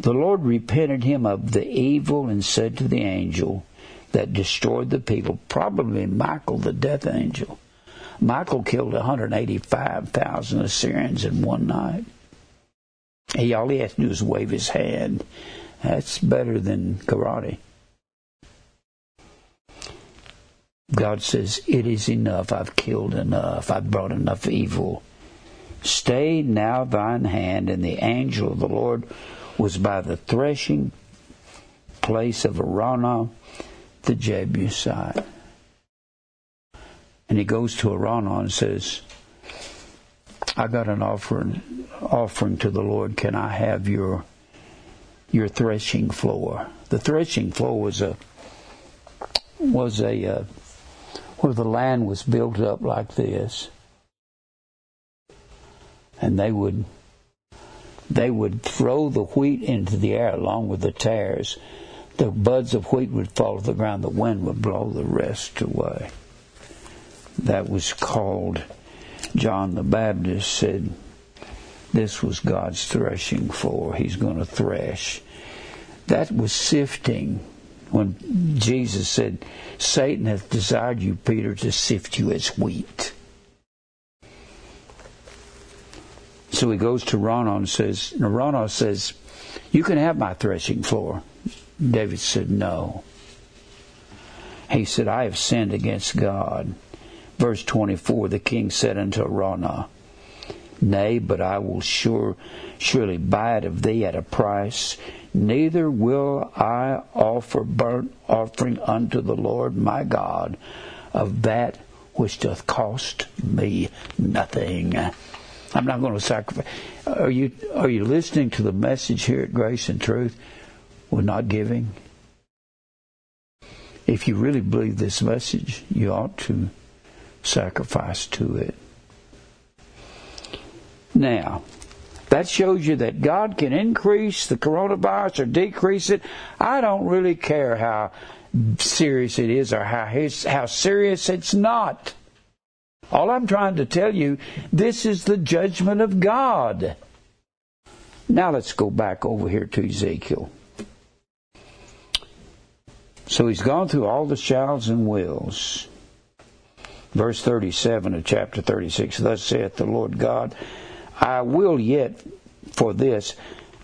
The Lord repented him of the evil and said to the angel, that destroyed the people, probably Michael, the death angel. Michael killed 185,000 Assyrians in one night. He all he has to do is wave his hand. That's better than karate. God says, It is enough. I've killed enough. I've brought enough evil. Stay now thine hand. And the angel of the Lord was by the threshing place of Araunah the Jebusite. And he goes to Araunah and says, I got an offering offering to the Lord. Can I have your your threshing floor? The threshing floor was a was a uh, where the land was built up like this, and they would they would throw the wheat into the air along with the tares the buds of wheat would fall to the ground, the wind would blow the rest away. That was called, John the Baptist said, this was God's threshing floor. He's going to thresh. That was sifting when Jesus said, Satan hath desired you, Peter, to sift you as wheat. So he goes to Araunah and says, Araunah says, You can have my threshing floor. David said, No. He said, I have sinned against God. Verse 24 The king said unto Araunah, Nay, but I will sure, surely buy it of thee at a price. Neither will I offer burnt offering unto the Lord my God of that which doth cost me nothing. I'm not going to sacrifice. Are you are you listening to the message here at Grace and Truth? We're not giving. If you really believe this message, you ought to sacrifice to it. Now, that shows you that God can increase the coronavirus or decrease it. I don't really care how serious it is or how, how serious it's not. All I'm trying to tell you, this is the judgment of God. Now let's go back over here to Ezekiel. So he's gone through all the shalls and wills. Verse 37 of chapter 36 Thus saith the Lord God, I will yet for this,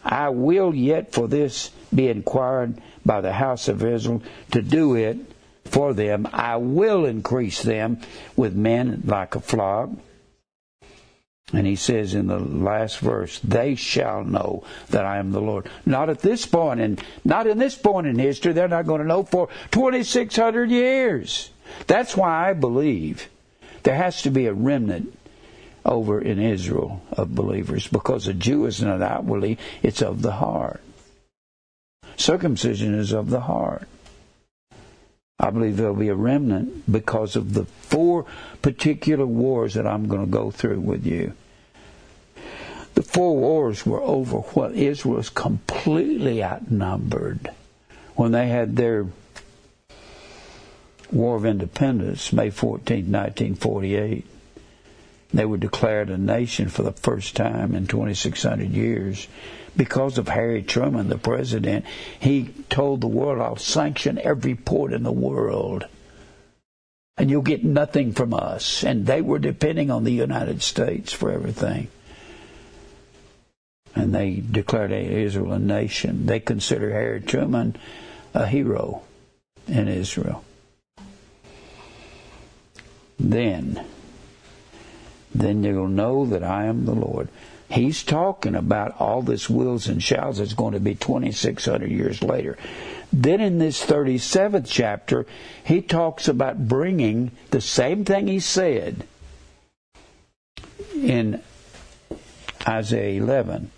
I will yet for this be inquired by the house of Israel to do it for them. I will increase them with men like a flock and he says in the last verse, they shall know that I am the Lord. Not at this point, and not in this point in history. They're not going to know for 2,600 years. That's why I believe there has to be a remnant over in Israel of believers because a Jew is not outwardly, it's of the heart. Circumcision is of the heart. I believe there'll be a remnant because of the four particular wars that I'm going to go through with you. The four wars were over what Israel was completely outnumbered when they had their War of Independence, May 14, 1948. They were declared a nation for the first time in 2,600 years because of Harry Truman, the president, he told the world, I'll sanction every port in the world. And you'll get nothing from us. And they were depending on the United States for everything. And they declared Israel a nation. They consider Harry Truman a hero in Israel. Then, then you'll know that I am the Lord. He's talking about all this wills and shalls that's going to be 2,600 years later. Then in this 37th chapter, he talks about bringing the same thing he said in Isaiah 11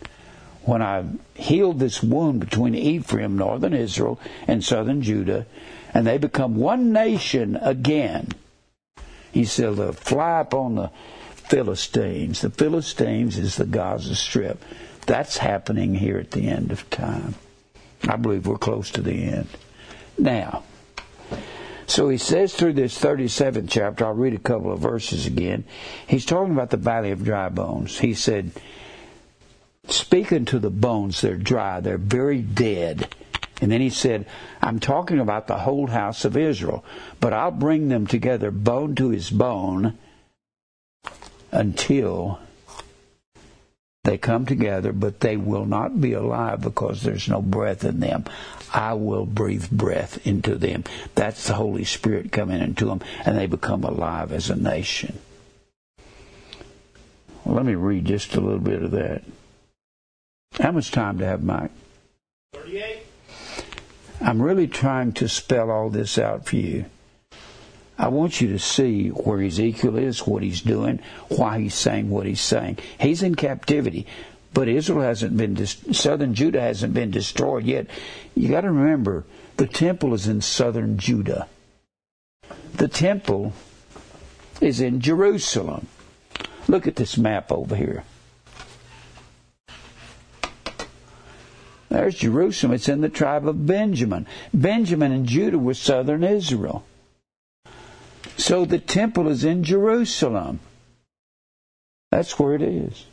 when I healed this wound between Ephraim, northern Israel, and southern Judah, and they become one nation again. He said, they'll fly upon the Philistines. The Philistines is the Gaza Strip. That's happening here at the end of time. I believe we're close to the end. Now, so he says through this 37th chapter, I'll read a couple of verses again. He's talking about the valley of dry bones. He said, Speaking to the bones, they're dry, they're very dead. And then he said, I'm talking about the whole house of Israel, but I'll bring them together, bone to his bone, until they come together, but they will not be alive because there's no breath in them. I will breathe breath into them. That's the Holy Spirit coming into them, and they become alive as a nation. Well, let me read just a little bit of that. How much time do I have, Mike? 38. I'm really trying to spell all this out for you. I want you to see where Ezekiel is, what he's doing, why he's saying what he's saying. He's in captivity, but Israel hasn't been, southern Judah hasn't been destroyed yet. You got to remember, the temple is in southern Judah. The temple is in Jerusalem. Look at this map over here. There's Jerusalem. It's in the tribe of Benjamin. Benjamin and Judah were southern Israel. So the temple is in Jerusalem. That's where it is.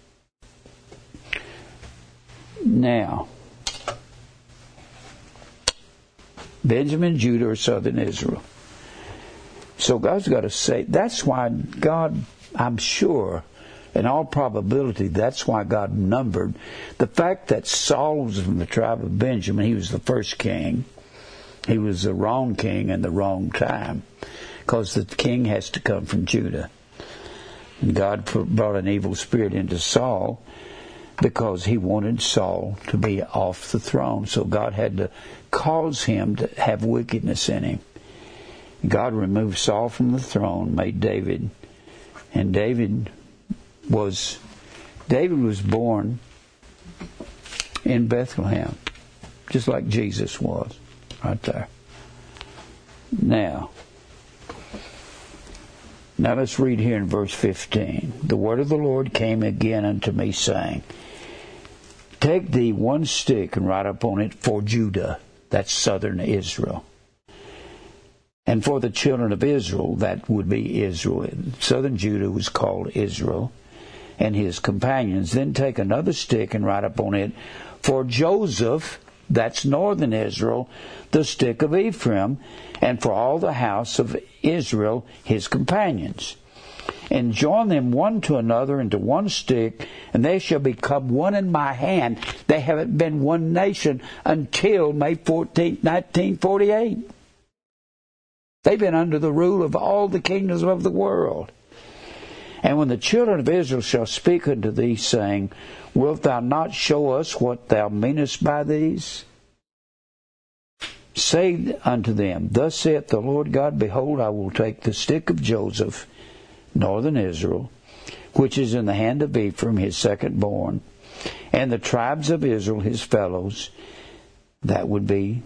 Now, Benjamin, Judah, or southern Israel. So God's got to say, that's why God, I'm sure, in all probability, that's why God numbered the fact that Saul was from the tribe of Benjamin. He was the first king. He was the wrong king in the wrong time because the king has to come from Judah. And God brought an evil spirit into Saul because he wanted Saul to be off the throne. So God had to cause him to have wickedness in him. God removed Saul from the throne, made David, and David was David was born in Bethlehem, just like Jesus was, right there. Now, now let's read here in verse 15. The word of the Lord came again unto me, saying, Take thee one stick and write upon it for Judah, that's southern Israel. And for the children of Israel, that would be Israel. Southern Judah was called Israel and his companions. Then take another stick and write upon it for Joseph, that's northern Israel, the stick of Ephraim, and for all the house of Israel, his companions. And join them one to another into one stick, and they shall become one in my hand. They haven't been one nation until May 14, 1948. They've been under the rule of all the kingdoms of the world. And when the children of Israel shall speak unto thee, saying, Wilt thou not show us what thou meanest by these? Say unto them, Thus saith the Lord God, Behold, I will take the stick of Joseph, northern Israel, which is in the hand of Ephraim, his second born, and the tribes of Israel, his fellows, that would be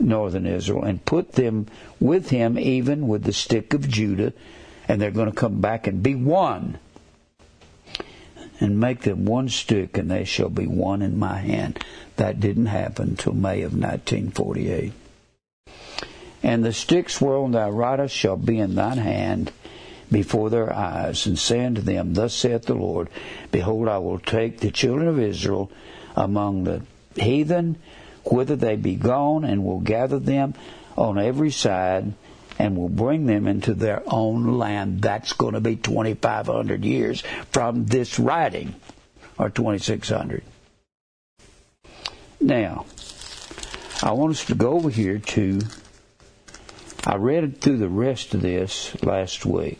northern Israel, and put them with him, even with the stick of Judah, and they're going to come back and be one and make them one stick, and they shall be one in my hand. That didn't happen till May of 1948. And the sticks whereon thou writest shall be in thine hand before their eyes, and say unto them, Thus saith the Lord, Behold, I will take the children of Israel among the heathen, whither they be gone, and will gather them on every side, and will bring them into their own land. That's going to be 2,500 years from this writing, or 2,600. Now, I want us to go over here to, I read through the rest of this last week.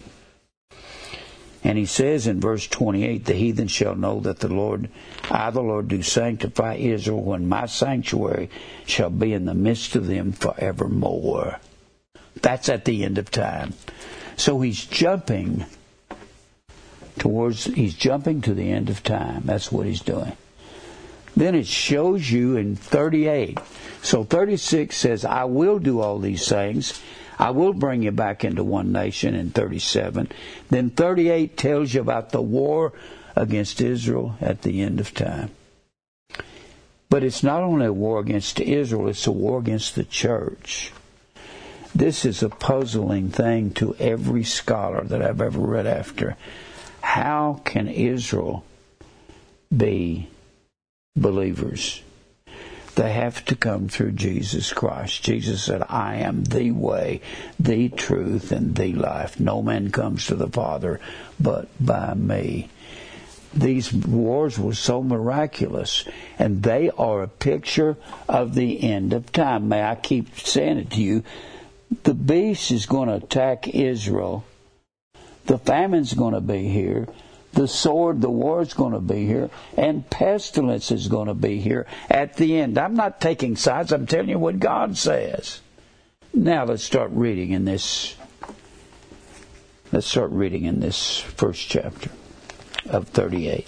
And he says in verse 28, the heathen shall know that the Lord, I the Lord, do sanctify Israel when my sanctuary shall be in the midst of them forevermore. That's at the end of time. So he's jumping towards, he's jumping to the end of time. That's what he's doing. Then it shows you in 38. So 36 says, I will do all these things. I will bring you back into one nation in 37. Then 38 tells you about the war against Israel at the end of time. But it's not only a war against Israel, it's a war against the church. This is a puzzling thing to every scholar that I've ever read after. How can Israel be believers? they have to come through Jesus Christ. Jesus said, I am the way, the truth, and the life. No man comes to the Father but by me. These wars were so miraculous, and they are a picture of the end of time. May I keep saying it to you? The beast is going to attack Israel. The famine's going to be here the sword, the war is going to be here, and pestilence is going to be here at the end. I'm not taking sides, I'm telling you what God says. Now let's start reading in this. Let's start reading in this first chapter of 38.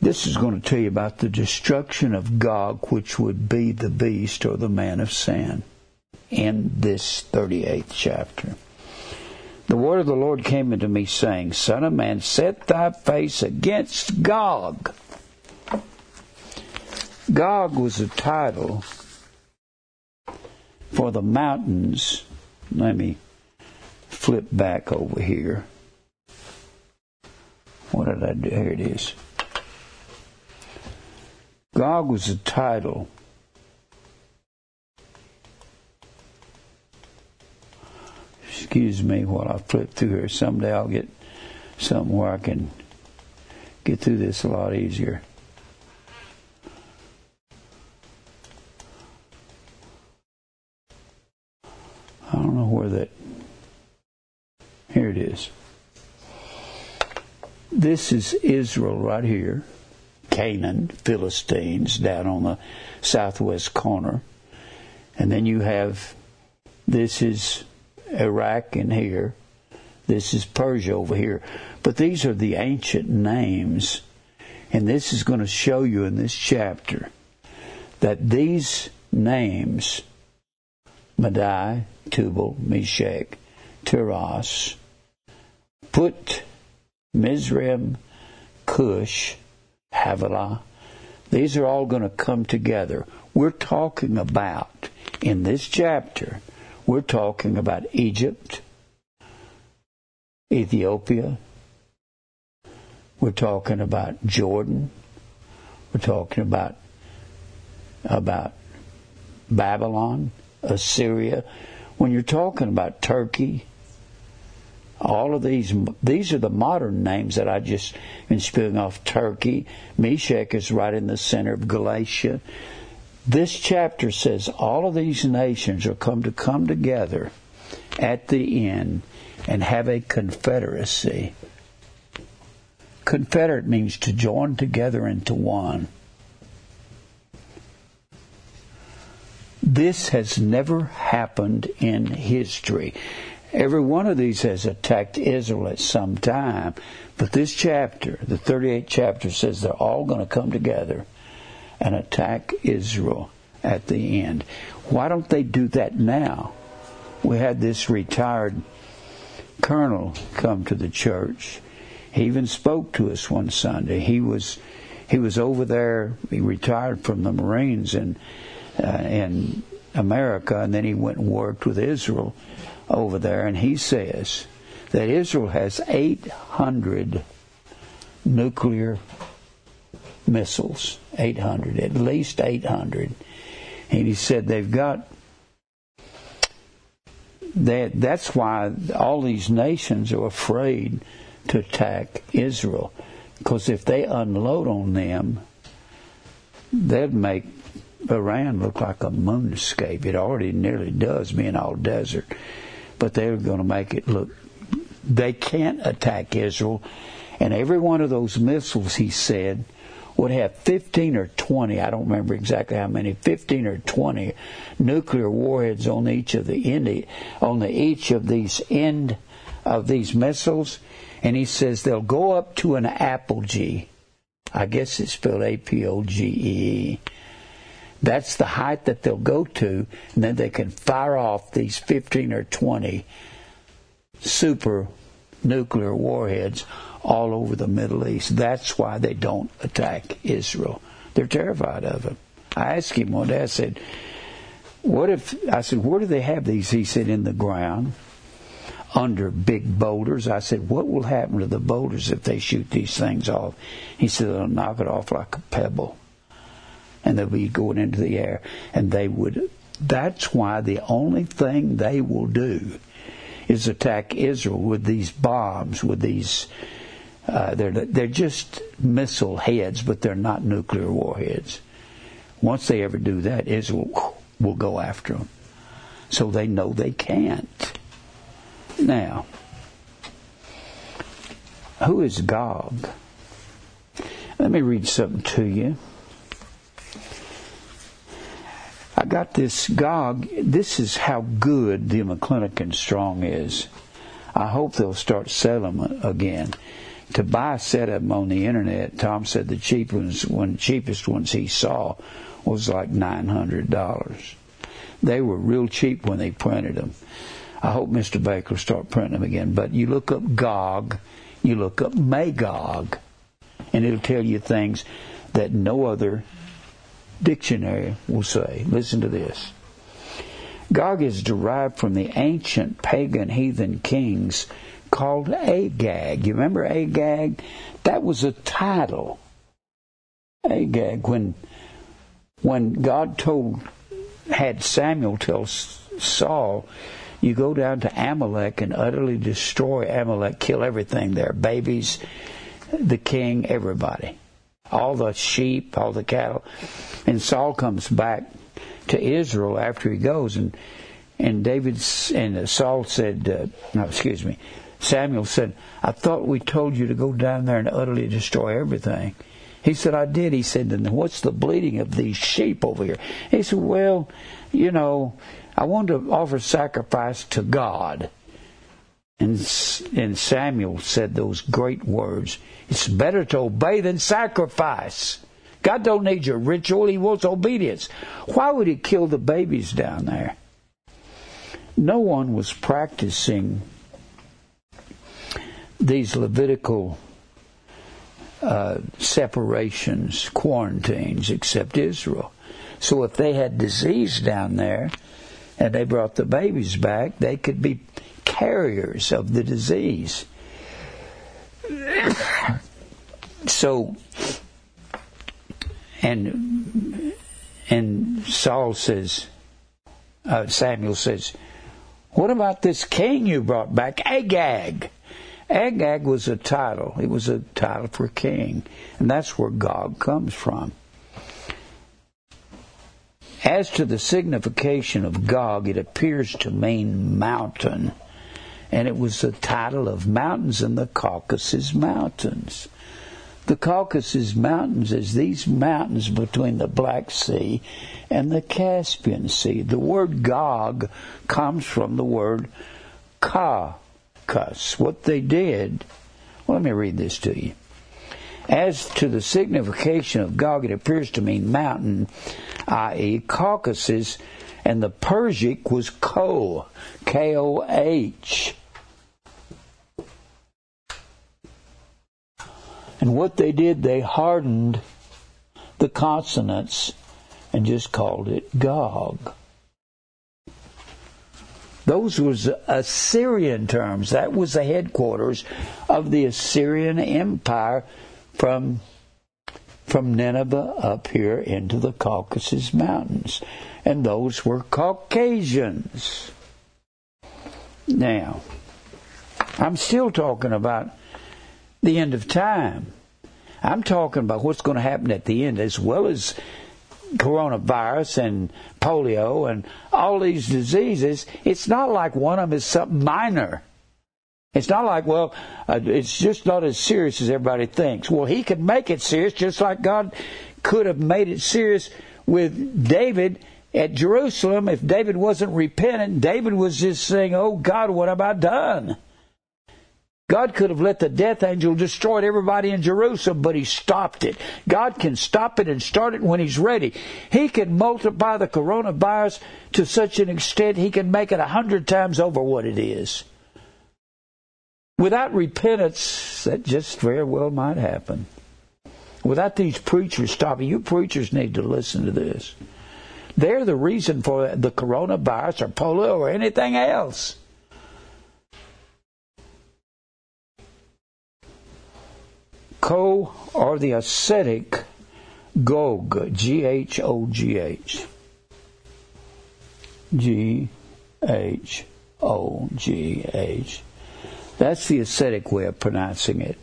This is going to tell you about the destruction of Gog, which would be the beast or the man of sin, in this 38th chapter. The word of the Lord came unto me, saying, Son of man, set thy face against Gog. Gog was a title for the mountains. Let me flip back over here. What did I do? Here it is. Gog was a title excuse me while I flip through here. Someday I'll get something where I can get through this a lot easier. I don't know where that. Here it is. This is Israel right here. Canaan, Philistines down on the southwest corner. And then you have, this is Iraq in here. This is Persia over here. But these are the ancient names. And this is going to show you in this chapter that these names, Madai, Tubal, Meshech, Tiras, Put, Mizraim, Cush, Havilah, these are all going to come together. We're talking about in this chapter we're talking about Egypt, Ethiopia. We're talking about Jordan. We're talking about about Babylon, Assyria. When you're talking about Turkey, all of these these are the modern names that I just been spewing off. Turkey, Meshech is right in the center of Galatia. This chapter says all of these nations are come to come together at the end and have a confederacy. Confederate means to join together into one. This has never happened in history. Every one of these has attacked Israel at some time, but this chapter, the 38th chapter, says they're all going to come together and attack Israel at the end. Why don't they do that now? We had this retired colonel come to the church. He even spoke to us one Sunday. He was he was over there. He retired from the Marines in uh, in America, and then he went and worked with Israel over there. And he says that Israel has 800 nuclear missiles, 800, at least 800. And he said they've got that. That's why all these nations are afraid to attack Israel, because if they unload on them, they'd make Iran look like a moonscape. It already nearly does, being all desert. But they're going to make it look. They can't attack Israel. And every one of those missiles, he said, would have 15 or 20, I don't remember exactly how many, 15 or 20 nuclear warheads on each of the end, on the, each of these end of these missiles. And he says they'll go up to an apogee. I guess it's spelled A-P-O-G-E. That's the height that they'll go to, and then they can fire off these 15 or 20 super nuclear warheads all over the Middle East. That's why they don't attack Israel. They're terrified of it. I asked him one day, I said, what if, I said, where do they have these? He said, in the ground, under big boulders. I said, what will happen to the boulders if they shoot these things off? He said, they'll knock it off like a pebble. and they'll be going into the air, and they would. That's why the only thing they will do is attack Israel with these bombs, with these. Uh, they're they're just missile heads, but they're not nuclear warheads. Once they ever do that, Israel will go after them. So they know they can't. Now, who is Gog? Let me read something to you. I got this Gog. This is how good the McClintock and Strong is. I hope they'll start selling again. To buy a set of them on the internet, Tom said the cheap ones, one cheapest ones he saw was like nine hundred dollars. They were real cheap when they printed them. I hope Mr. Baker will start printing them again. But you look up Gog, you look up Magog, and it'll tell you things that no other dictionary will say. Listen to this. Gog is derived from the ancient pagan heathen kings called Agag. You remember Agag? That was a title. Agag, when when God told had Samuel tell Saul, you go down to Amalek and utterly destroy Amalek, kill everything there, babies, the king, everybody, all the sheep, all the cattle. And Saul comes back to Israel after he goes, and and David and Saul said, uh, no, excuse me, Samuel said, I thought we told you to go down there and utterly destroy everything. He said, I did. He said, then what's the bleating of these sheep over here? He said, well, you know, I want to offer sacrifice to God. And, and Samuel said those great words. It's better to obey than sacrifice. God don't need your ritual, He wants obedience. Why would He kill the babies down there? No one was practicing these Levitical uh, separations, quarantines, except Israel. So if they had disease down there and they brought the babies back, they could be carriers of the disease. so, and and Saul says, uh, Samuel says, "What about this king you brought back, Agag?" Agag was a title. It was a title for king. And that's where Gog comes from. As to the signification of Gog, it appears to mean mountain. And it was the title of mountains in the Caucasus Mountains. The Caucasus Mountains is these mountains between the Black Sea and the Caspian Sea. The word Gog comes from the word Ka, cuss. What they did, well, let me read this to you. As to the signification of Gog, it appears to mean mountain, i.e., Caucasus, and the Persic was Ko, K O H. And what they did, they hardened the consonants and just called it Gog. Those was Assyrian terms. That was the headquarters of the Assyrian Empire from from Nineveh up here into the Caucasus Mountains. And those were Caucasians. Now, I'm still talking about the end of time. I'm talking about what's going to happen at the end as well as coronavirus and polio and all these diseases, it's not like one of them is something minor. It's not like, well, uh, it's just not as serious as everybody thinks. Well, he could make it serious just like God could have made it serious with David at Jerusalem if David wasn't repentant. David was just saying, Oh God, what have I done? God could have let the death angel destroy everybody in Jerusalem, but he stopped it. God can stop it and start it when he's ready. He can multiply the coronavirus to such an extent he can make it a hundred times over what it is. Without repentance, that just very well might happen. Without these preachers stopping, you preachers need to listen to this. They're the reason for the coronavirus or polio or anything else. Ko or the ascetic Gog, G H O G H. G H O G H. That's the ascetic way of pronouncing it.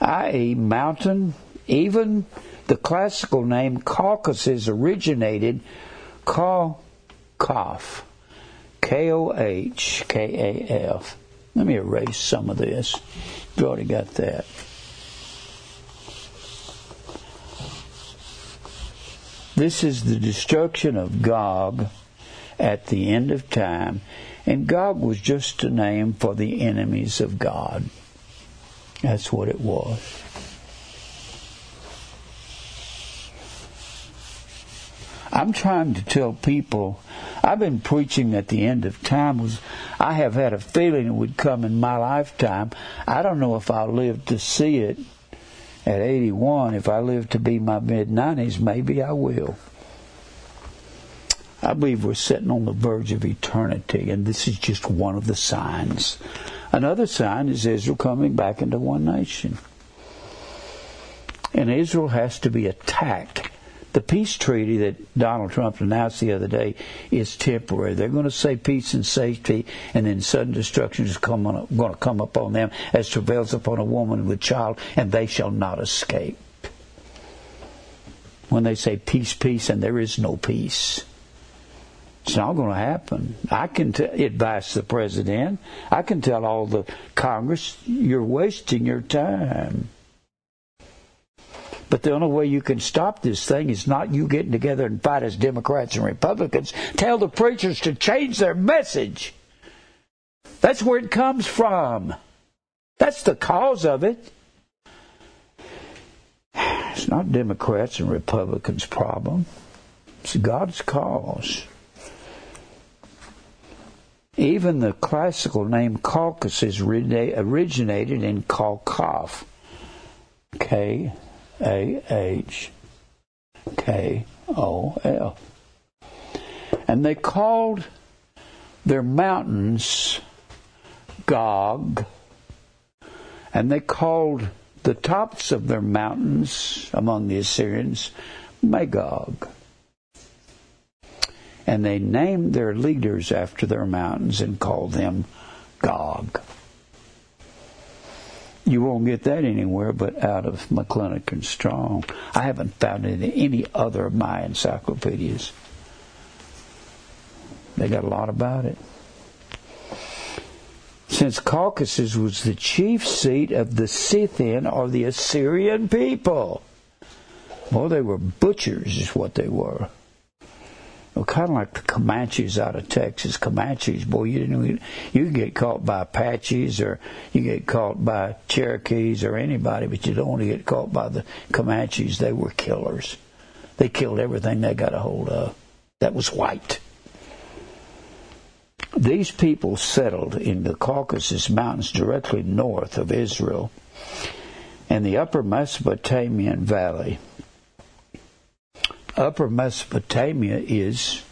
I.e., mountain, even the classical name Caucasus originated Koh-Kaf, K O H K A F. Let me erase some of this. You already got that. This is the destruction of Gog at the end of time, and Gog was just a name for the enemies of God. That's what it was. I'm trying to tell people, I've been preaching that the end of time was, I have had a feeling it would come in my lifetime. I don't know if I'll live to see it at 81. If I live to be my mid 90s, maybe I will. I believe we're sitting on the verge of eternity, and this is just one of the signs. Another sign is Israel coming back into one nation. And Israel has to be attacked the peace treaty that Donald Trump announced the other day is temporary. They're going to say peace and safety, and then sudden destruction is come on, going to come upon them as travails upon a woman with child, and they shall not escape. When they say peace, peace, and there is no peace. It's not going to happen. I can t- advise the president. I can tell all the Congress, you're wasting your time. But the only way you can stop this thing is not you getting together and fight as Democrats and Republicans. Tell the preachers to change their message. That's where it comes from. That's the cause of it. It's not Democrats and Republicans' problem. It's God's cause. Even the classical name Caucasus originated in Kalkov. K a H K O L. And they called their mountains Gog, and they called the tops of their mountains among the Assyrians Magog. And they named their leaders after their mountains and called them Gog. You won't get that anywhere but out of McClintock and Strong. I haven't found it in any other of my encyclopedias. They got a lot about it. Since Caucasus was the chief seat of the Scythian or the Assyrian people. Well, they were butchers, is what they were well, kind of like the Comanches out of Texas. Comanches, boy, you didn't you get caught by Apaches or you get caught by Cherokees or anybody, but you don't want to get caught by the Comanches. They were killers. They killed everything they got a hold of. That was white. These people settled in the Caucasus Mountains directly north of Israel and the upper Mesopotamian Valley upper Mesopotamia is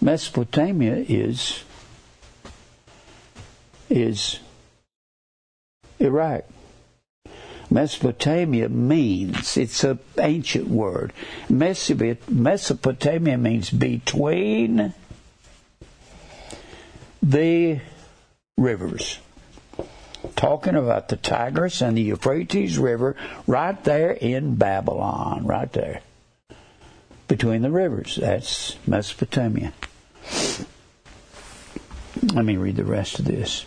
Mesopotamia is is Iraq. Mesopotamia means it's an ancient word. Mesopotamia means between the rivers. Talking about the Tigris and the Euphrates River right there in Babylon, right there between the rivers. That's Mesopotamia. Let me read the rest of this.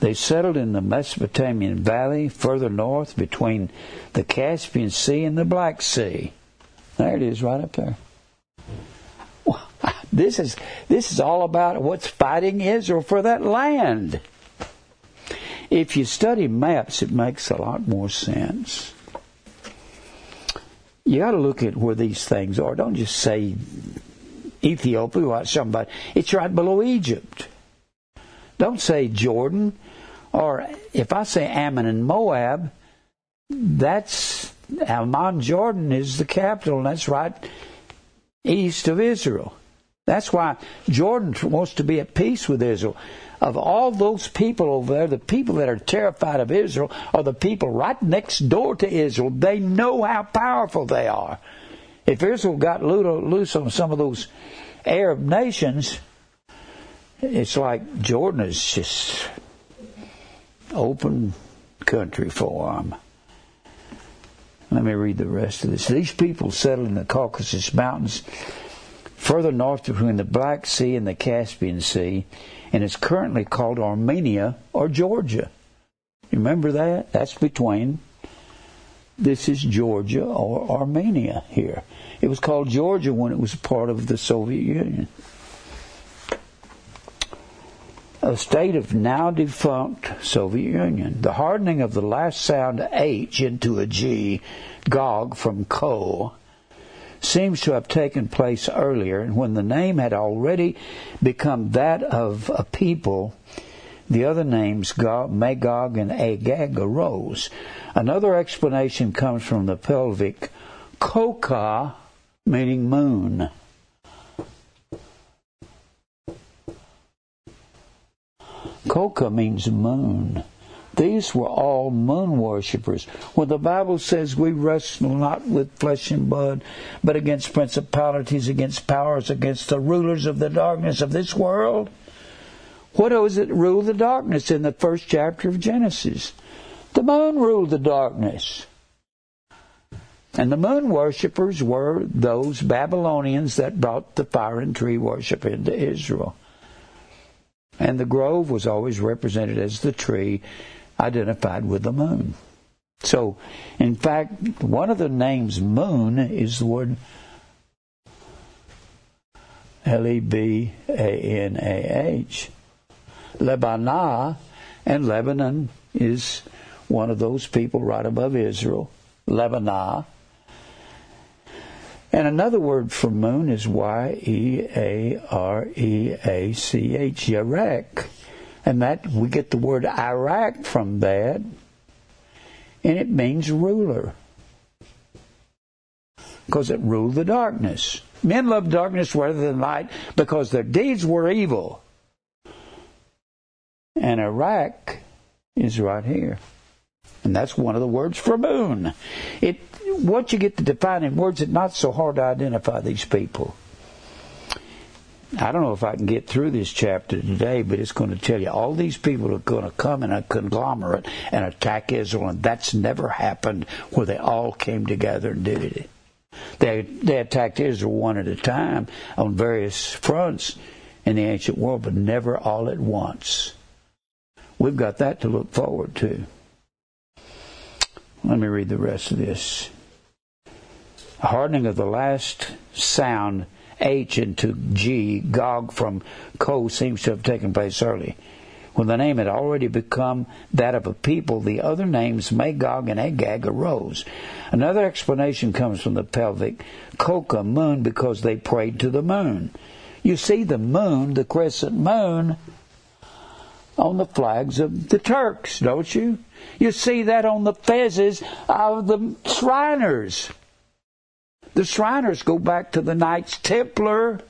They settled in the Mesopotamian valley further north between the Caspian Sea and the Black Sea. There it is, right up there. This is this is all about what's fighting Israel for that land. If you study maps, it makes a lot more sense you got to look at where these things are. Don't just say Ethiopia or somebody. It's right below Egypt. Don't say Jordan. Or if I say Ammon and Moab, that's Amman, Jordan is the capital, and that's right east of Israel. That's why Jordan wants to be at peace with Israel. Of all those people over there, the people that are terrified of Israel are the people right next door to Israel. They know how powerful they are. If Israel got loose on some of those Arab nations, it's like Jordan is just open country for them. Let me read the rest of this. These people settled in the Caucasus Mountains further north between the Black Sea and the Caspian Sea, and it's currently called Armenia or Georgia. Remember that? That's between. This is Georgia or Armenia here. It was called Georgia when it was part of the Soviet Union. A state of now defunct Soviet Union. The hardening of the last sound H into a G, Gog from Ko, seems to have taken place earlier, and when the name had already become that of a people, the other names, Magog and Agag, arose. Another explanation comes from the pelvic Koka, meaning moon. Koka means moon. These were all moon worshippers. When the Bible says we wrestle not with flesh and blood, but against principalities, against powers, against the rulers of the darkness of this world, what was it ruled the darkness in the first chapter of Genesis? The moon ruled the darkness. And the moon worshippers were those Babylonians that brought the fire and tree worship into Israel. And the grove was always represented as the tree identified with the moon. So, in fact, one of the names moon is the word L E B A N A H. Lebanah, and Lebanon is one of those people right above Israel. Lebanah. And another word for moon is Y E A R E A C H, Yarek. And that we get the word Iraq from that, and it means ruler. Because it ruled the darkness. Men loved darkness rather than light because their deeds were evil. And Iraq is right here. And that's one of the words for moon. It once you get to defining words, it's not so hard to identify these people. I don't know if I can get through this chapter mm-hmm. today, but it's going to tell you all these people are going to come in a conglomerate and attack Israel, and that's never happened where they all came together and did it. They they attacked Israel one at a time on various fronts in the ancient world, but never all at once. We've got that to look forward to. Let me read the rest of this. A hardening of the last sound H into G, Gog from Co seems to have taken place early. When the name had already become that of a people, the other names Magog and Agag arose. Another explanation comes from the pelvic Koka, moon, because they prayed to the moon. You see the moon, the crescent moon, on the flags of the Turks, don't you? You see that on the fezzes of the Shriners. The Shriners go back to the Knights Templar.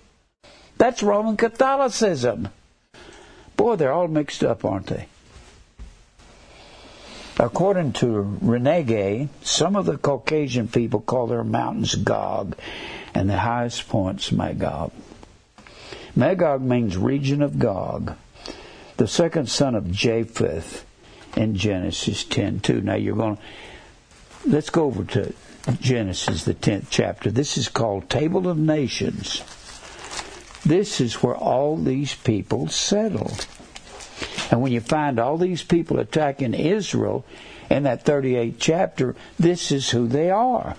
That's Roman Catholicism. Boy, they're all mixed up, aren't they? According to Reineggs, some of the Caucasian people call their mountains Gog and the highest points Magog. Magog means region of Gog, the second son of Japheth in Genesis 10:2. Now you're going to let's go over to Genesis, the 10th chapter. This is called Table of Nations. This is where all these people settled. And when you find all these people attacking Israel in that 38th chapter, this is who they are.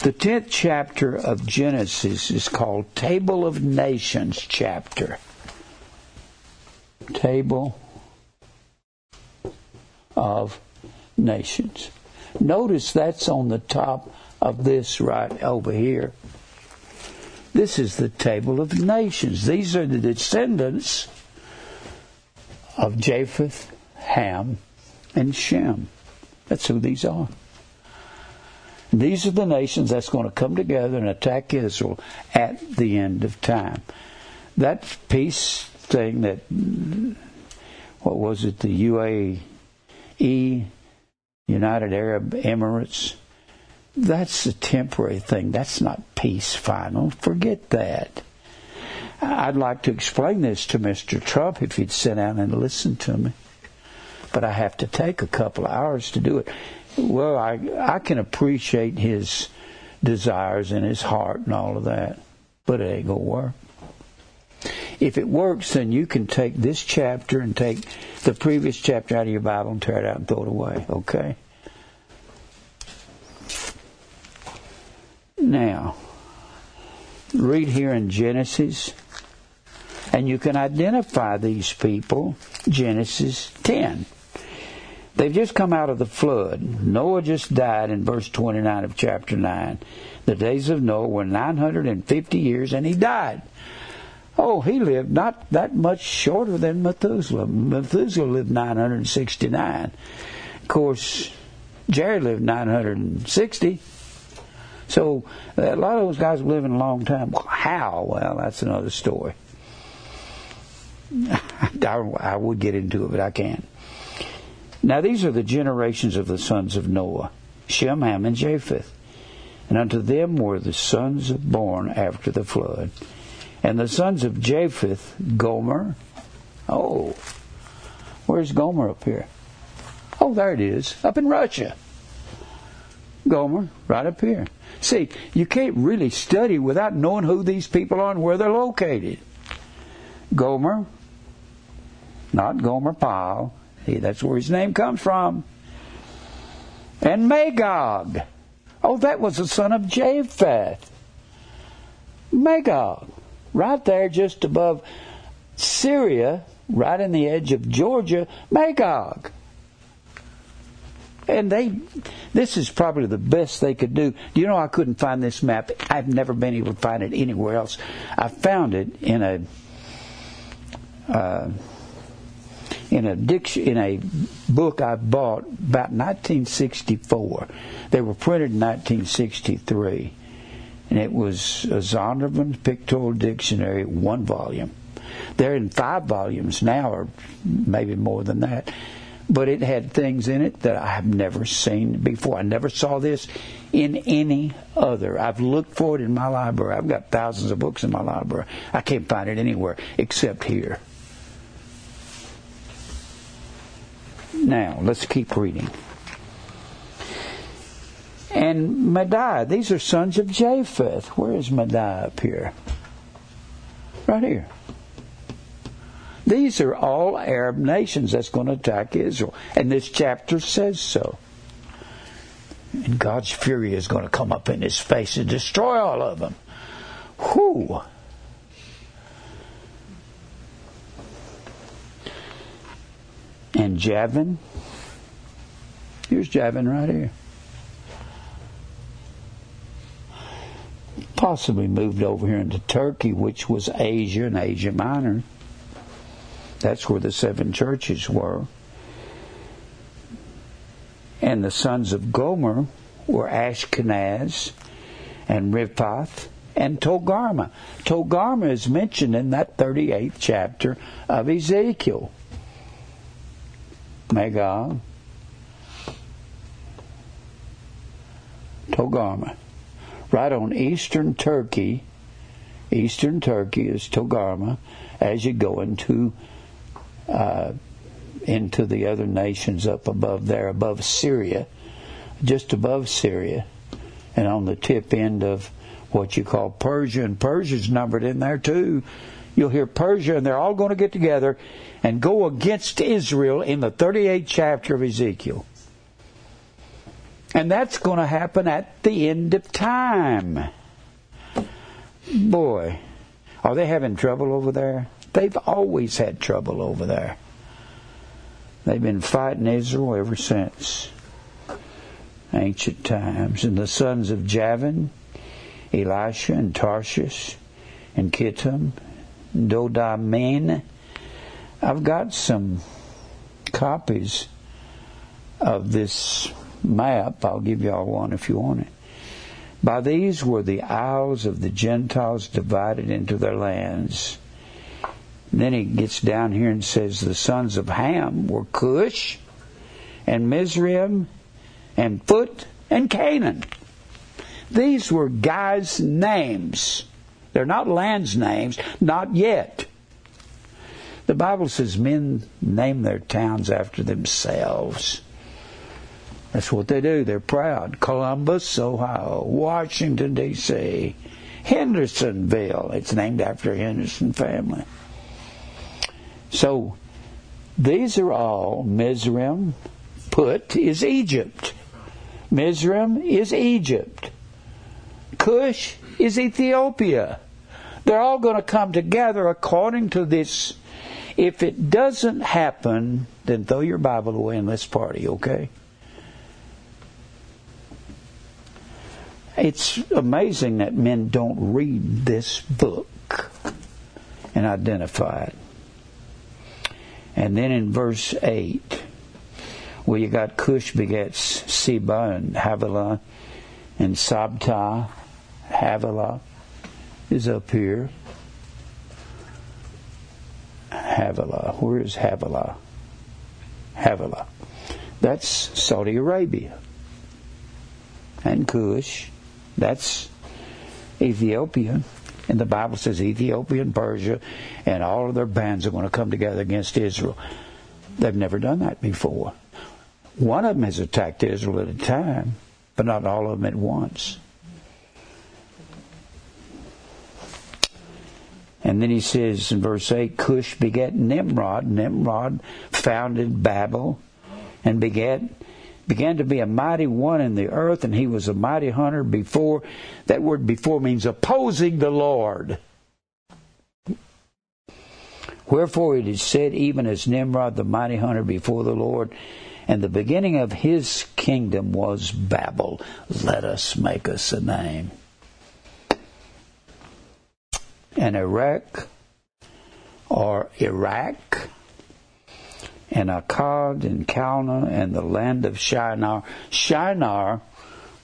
The 10th chapter of Genesis is called Table of Nations chapter. Table of Nations. Notice that's on the top of this right over here. This is the table of nations. These are the descendants of Japheth, Ham, and Shem. That's who these are. These are the nations that's going to come together and attack Israel at the end of time. That peace thing that, what was it, the UAE, United Arab Emirates, that's a temporary thing. That's not peace final. Forget that. I'd like to explain this to Mr. Trump if he'd sit down and listen to me. But I have to take a couple of hours to do it. Well, I I can appreciate his desires and his heart and all of that, but it ain't gonna work. If it works, then you can take this chapter and take the previous chapter out of your Bible and tear it out and throw it away. Okay. Now, read here in Genesis, and you can identify these people. Genesis 10. They've just come out of the flood. Noah just died in verse 29 of chapter 9. The days of Noah were 950 years and he died. Oh, he lived not that much shorter than Methuselah. Methuselah lived 969. Of course, Jared lived 960. So a lot of those guys were living a long time. How? Well, that's another story. I would get into it, but I can't. Now these are the generations of the sons of Noah Shem, Ham, and Japheth. And unto them were the sons born after the flood. And the sons of Japheth, Gomer. Oh, where's Gomer up here? Oh, there it is, up in Russia. Gomer, right up here. See, you can't really study without knowing who these people are and where they're located. Gomer, not Gomer Pyle, that's where his name comes from. And Magog. Oh, that was the son of Japheth. Magog. Right there, just above Syria, right in the edge of Georgia, Magog. And they, this is probably the best they could do. Do you know I couldn't find this map? I've never been able to find it anywhere else. I found it in a, uh, in a diction, in a book I bought about 1964. They were printed in 1963, and it was a Zondervan Pictorial Dictionary, one volume. They're in five volumes now, or maybe more than that. But it had things in it that I have never seen before. I never saw this in any other. I've looked for it in my library. I've got thousands of books in my library. I can't find it anywhere except here. Now, let's keep reading. And Madai, these are sons of Japheth. Where is Madai up here? Right here. These are all Arab nations that's going to attack Israel. And this chapter says so. And God's fury is going to come up in his face and destroy all of them. Whew. and Javan. Here's Javan right here. Possibly moved over here into Turkey, which was Asia and Asia Minor. That's where the seven churches were. And the sons of Gomer were Ashkenaz and Riphath and Togarmah. Togarmah is mentioned in that 38th chapter of Ezekiel. Magog, Togarmah. Right on eastern Turkey, eastern Turkey is Togarmah as you go into uh, into the other nations up above there, above Syria, just above Syria, and on the tip end of what you call Persia, and Persia's numbered in there too. You'll hear Persia, and they're all going to get together and go against Israel in the 38th chapter of Ezekiel. And that's going to happen at the end of time. Boy, are they having trouble over there? They've always had trouble over there. They've been fighting Israel ever since ancient times. And the sons of Javan, Elisha and Tarshish and Kittim Dodanim. I've got some copies of this map. I'll give y'all one if you want it. By these were the isles of the Gentiles divided into their lands. And then he gets down here and says the sons of Ham were Cush and Mizraim and Phut and Canaan. These were guys' names. They're not lands' names, not yet. The Bible says men name their towns after themselves. That's what they do. They're proud. Columbus, Ohio, Washington, D.C., Hendersonville. It's named after Henderson family. So these are all Mizraim. Put is Egypt. Mizraim is Egypt. Cush is Ethiopia. They're all going to come together according to this. If it doesn't happen, then throw your Bible away and let's party, okay? It's amazing that men don't read this book and identify it. And then in verse 8, where you got Cush begets Seba and Havilah, and Sabta, Havilah is up here. Havilah. Where is Havilah? Havilah. That's Saudi Arabia. And Cush, that's Ethiopia. And the Bible says Ethiopia and Persia and all of their bands are going to come together against Israel. They've never done that before. One of them has attacked Israel at a time, but not all of them at once. And then he says in verse 8, Cush begat Nimrod. Nimrod founded Babel and begat began to be a mighty one in the earth, and he was a mighty hunter before. That word before means opposing the Lord. Wherefore it is said, even as Nimrod, the mighty hunter before the Lord, and the beginning of his kingdom was Babel. Let us make us a name. And Erech, or Iraq, and Akkad and Calneh and the land of Shinar. Shinar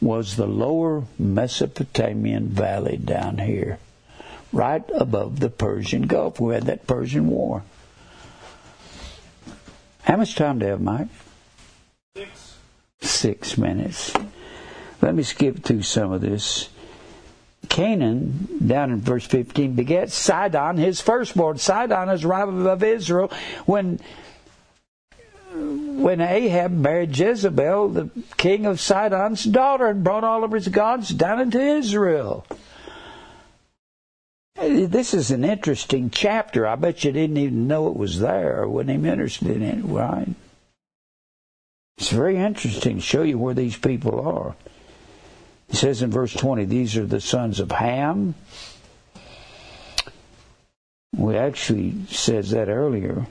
was the lower Mesopotamian valley down here, right above the Persian Gulf. We had that Persian War. How much time do you have, Mike? Six. Six minutes. Let me skip through some of this. Canaan, down in verse 15, begat Sidon, his firstborn. Sidon is rival of Israel. When when Ahab married Jezebel, the king of Sidon's daughter, and brought all of his gods down into Israel. This is an interesting chapter. I bet you didn't even know it was there or wasn't even interested in it, right? It's very interesting to show you where these people are. He says in verse 20, these are the sons of Ham. We actually says that earlier.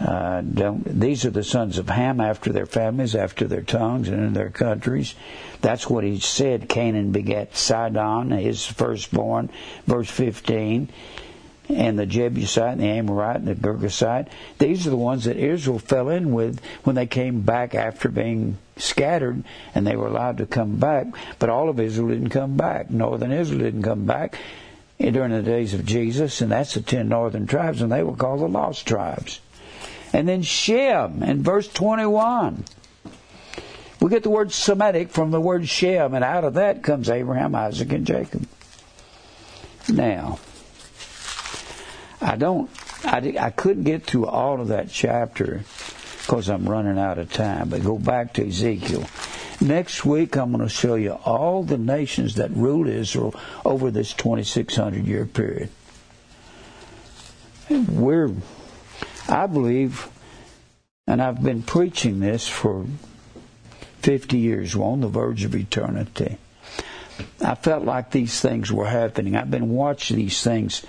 Uh, these are the sons of Ham after their families, after their tongues, and in their countries. That's what he said. Canaan begat Sidon, his firstborn, verse 15, and the Jebusite, and the Amorite, and the Girgashite. These are the ones that Israel fell in with when they came back after being scattered, and they were allowed to come back. But all of Israel didn't come back. Northern Israel didn't come back during the days of Jesus, and that's the ten northern tribes, and they were called the lost tribes. And then Shem in verse 21. We get the word Semitic from the word Shem, and out of that comes Abraham, Isaac, and Jacob. Now, I don't, I, I couldn't get through all of that chapter because I'm running out of time, but go back to Ezekiel. Next week, I'm going to show you all the nations that ruled Israel over this 2,600 year period. We're I believe, and I've been preaching this for 50 years, we're on the verge of eternity. I felt like these things were happening. I've been watching these things.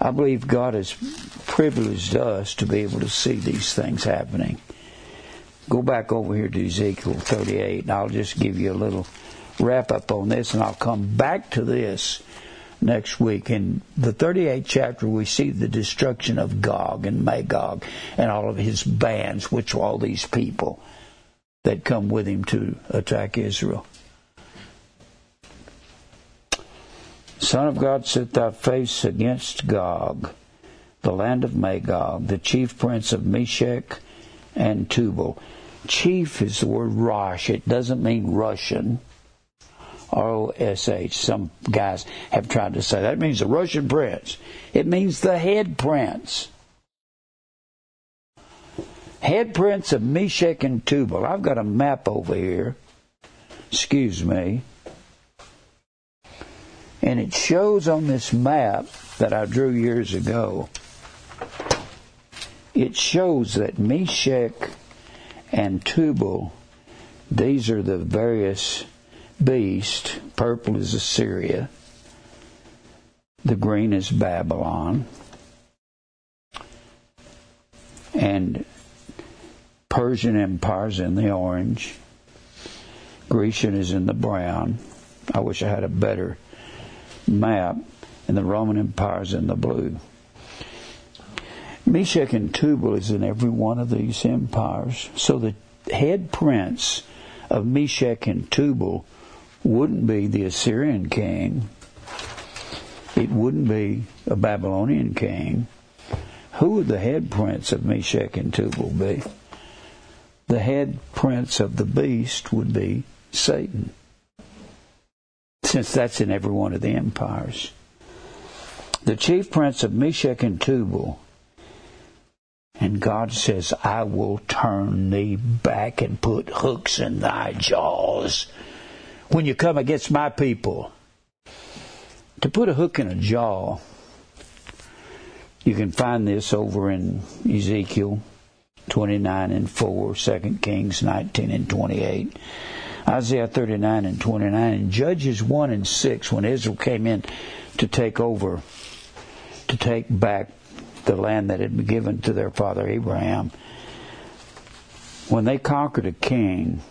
I believe God has privileged us to be able to see these things happening. Go back over here to Ezekiel 38, and I'll just give you a little wrap up on this, and I'll come back to this next week. In the 38th chapter, we see the destruction of Gog and Magog and all of his bands, which are all these people that come with him to attack Israel. Son of God, set thy face against Gog, the land of Magog, the chief prince of Meshech and Tubal. Chief is the word Rosh. It doesn't mean Russian. R-O-S-H. Some guys have tried to say that. It means the Russian prince. It means the head prince. Head prince of Meshech and Tubal. I've got a map over here. Excuse me. And it shows on this map that I drew years ago, it shows that Meshech and Tubal, these are the various beasts. Purple is Assyria. The green is Babylon. And Persian Empire's in the orange. Grecian is in the brown. I wish I had a better map, and the Roman Empire is in the blue. Meshech and Tubal is in every one of these empires. So the head prince of Meshech and Tubal wouldn't be the Assyrian king. It wouldn't be a Babylonian king. Who would the head prince of Meshech and Tubal be? The head prince of the beast would be Satan since that's in every one of the empires. The chief prince of Meshech and Tubal. And God says, I will turn thee back and put hooks in thy jaws when you come against my people. To put a hook in a jaw, you can find this over in Ezekiel 29 and 4, 2 Kings 19 and 28. Isaiah 39 and 29, and Judges 1 and 6, when Israel came in to take over, to take back the land that had been given to their father Abraham, when they conquered a king,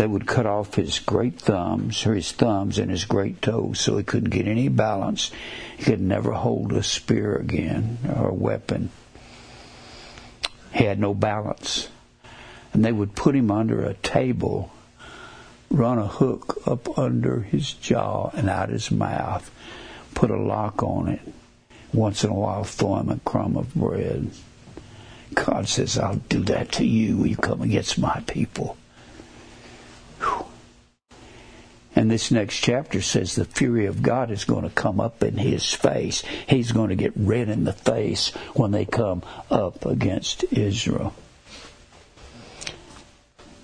they would cut off his great thumbs, or his thumbs and his great toes, so he couldn't get any balance. He could never hold a spear again or a weapon. He had no balance. And they would put him under a table run a hook up under his jaw and out his mouth, put a lock on it, once in a while throw him a crumb of bread. God says, I'll do that to you when you come against my people. And this next chapter says the fury of God is going to come up in his face. He's going to get red in the face when they come up against Israel.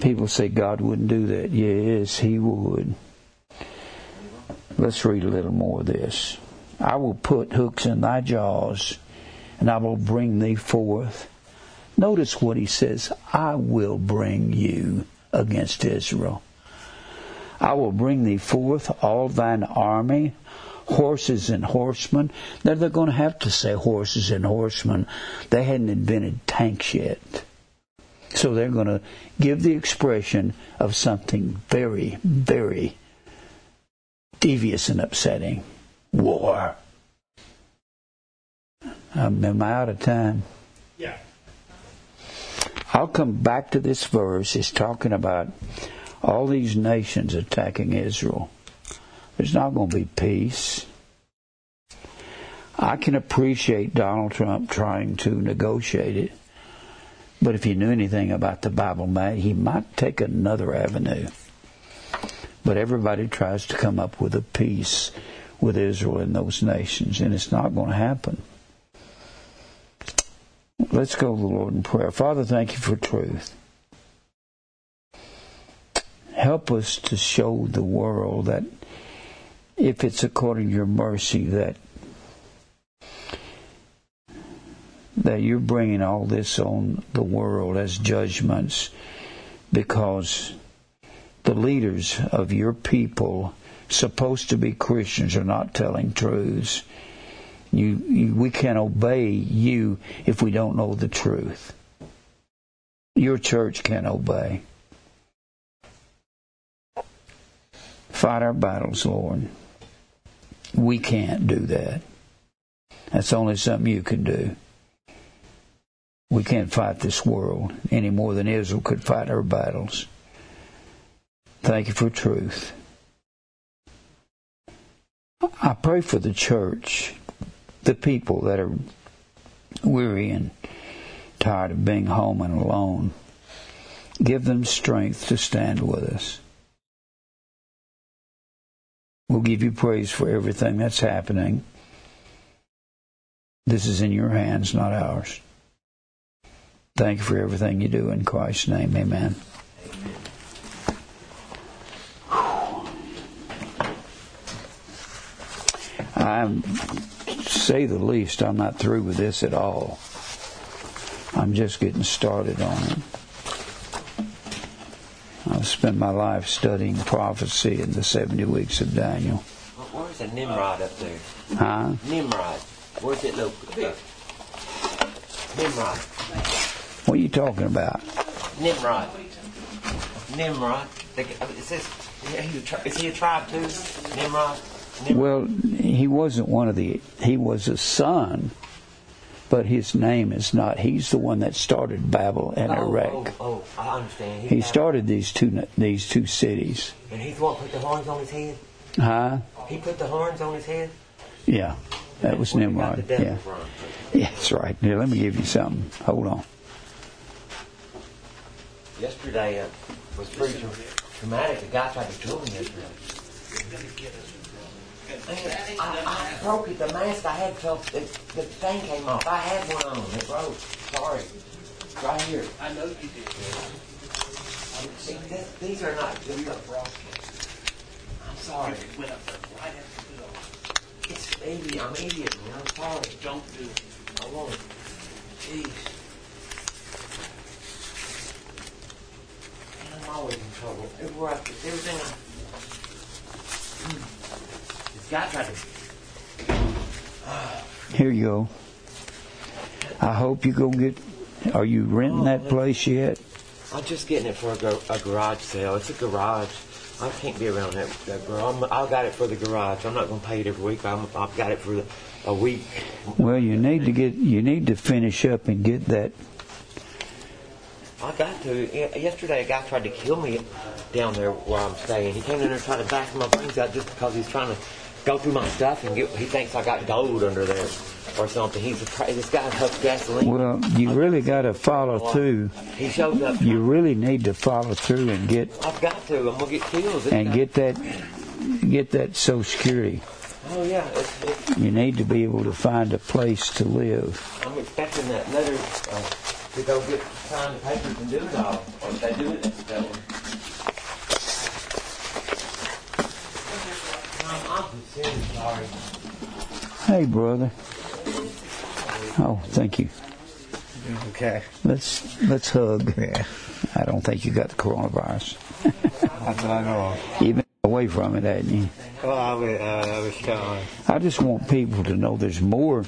People say God wouldn't do that. Yes, He would. Let's read a little more of this. I will put hooks in thy jaws, and I will bring thee forth. Notice what he says I will bring you against Israel. I will bring thee forth all thine army, horses and horsemen. Now they're going to have to say horses and horsemen. They hadn't invented tanks yet. So they're going to give the expression of something very, very devious and upsetting war. Um, am I out of time? Yeah. I'll come back to this verse. It's talking about all these nations attacking Israel. There's not going to be peace. I can appreciate Donald Trump trying to negotiate it. But if he knew anything about the Bible, man, he might take another avenue. But everybody tries to come up with a peace with Israel and those nations, and it's not going to happen. Let's go to the Lord in prayer. Father, thank you for truth. Help us to show the world that if it's according to your mercy, that that you're bringing all this on the world as judgments because the leaders of your people, supposed to be Christians, are not telling truths. You, you, we can't obey you if we don't know the truth. Your church can't obey. Fight our battles, Lord. We can't do that. That's only something you can do. We can't fight this world any more than Israel could fight our battles. Thank you for truth. I pray for the church, the people that are weary and tired of being home and alone. Give them strength to stand with us. We'll give you praise for everything that's happening. This is in your hands, not ours. Thank you for everything you do in Christ's name. Amen. I say the least, I'm not through with this at all. I'm just getting started on it. I've spent my life studying prophecy in the 70 weeks of Daniel. Where's the Nimrod up there? Huh? Nimrod. Where's it located? Nimrod. What are you talking about? Nimrod. Nimrod. Uh, is, this, is he a tribe too? Nimrod? Nimrod? Well, he wasn't one of the, he was a son, but his name is not. He's the one that started Babel and oh, Erech. Oh, oh, I understand. He started these two these two cities. And he's the one put the horns on his head? Huh? He put the horns on his head? Yeah. That was Nimrod. Yeah. from. Yeah, that's right. Here, let me give you something. Hold on. Yesterday uh, was pretty tra- traumatic. The guy tried to kill me yesterday. I, I broke it. The mask I had fell. The, the thing came off. I had one on. It broke. Sorry. Right here. I know you did. See, this, these are not. These are I'm sorry. You went up there right after the door. It's idiot. I'm idiot, man. I'm sorry. Don't do it. I won't. Jeez. Man, I'm always in trouble. Everywhere I, everything I. Guy tried to. Here you go. I hope you go get. Are you renting that oh, place yet? I'm just getting it for a, gar- a garage sale. It's a garage. I can't be around that, that girl. I'm, I got it for the garage. I'm not going to pay it every week. I'm, I've got it for the, a week. Well, you need to get. You need to finish up and get that. I got to. Yesterday, a guy tried to kill me down there where I'm staying. He came in there and tried to bash my brains out just because he's trying to go through my stuff and get. He thinks I got gold under there or something. He's a, this guy huffs gasoline. Well, you really got to follow through. He shows up. You really need to follow through and get I've got to. I'm gonna get killed. And get that get that Social Security. Oh yeah. It's, it's, You need to be able to find a place to live. I'm expecting that letter uh, to go get sign the papers and do it all. Or if they do it, that's that one. I'm, I'm sincerely sorry. Hey, brother. Oh, thank you. Okay. Let's let's hug. Yeah. I don't think you got the coronavirus. That's what I know of. Away from it, hadn't you? Well, I was, uh, I was telling. I just want people to know there's more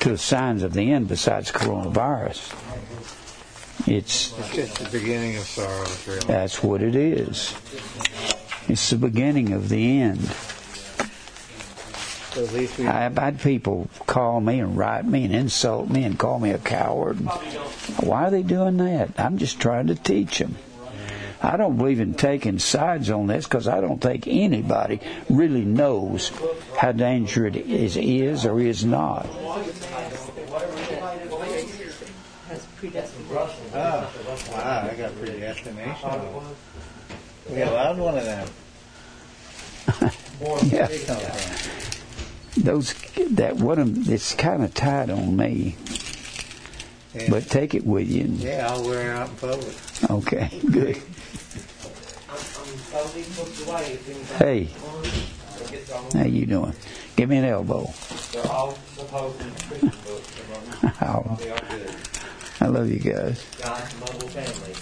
to the signs of the end besides coronavirus. It's It's just the beginning of sorrow. really. that's what it is. It's the beginning of the end. So at least we. I've had people call me and write me and insult me and call me a coward. Why are they doing that? I'm just trying to teach them. I don't believe in taking sides on this because I don't think anybody really knows how dangerous it is, is or is not. Oh, wow, I got predestination. We allowed one of them. Yeah. They come from. Those that what am it's kind of tight on me, Yeah. but take it with you. yeah, I'll wear it out in public. Okay, good. I'm, I'm totally booked away. If Hey, wants to get some, how you doing? Give me an elbow. they're all supposed to be Christian books. They are good. I love you guys. God's mobile family.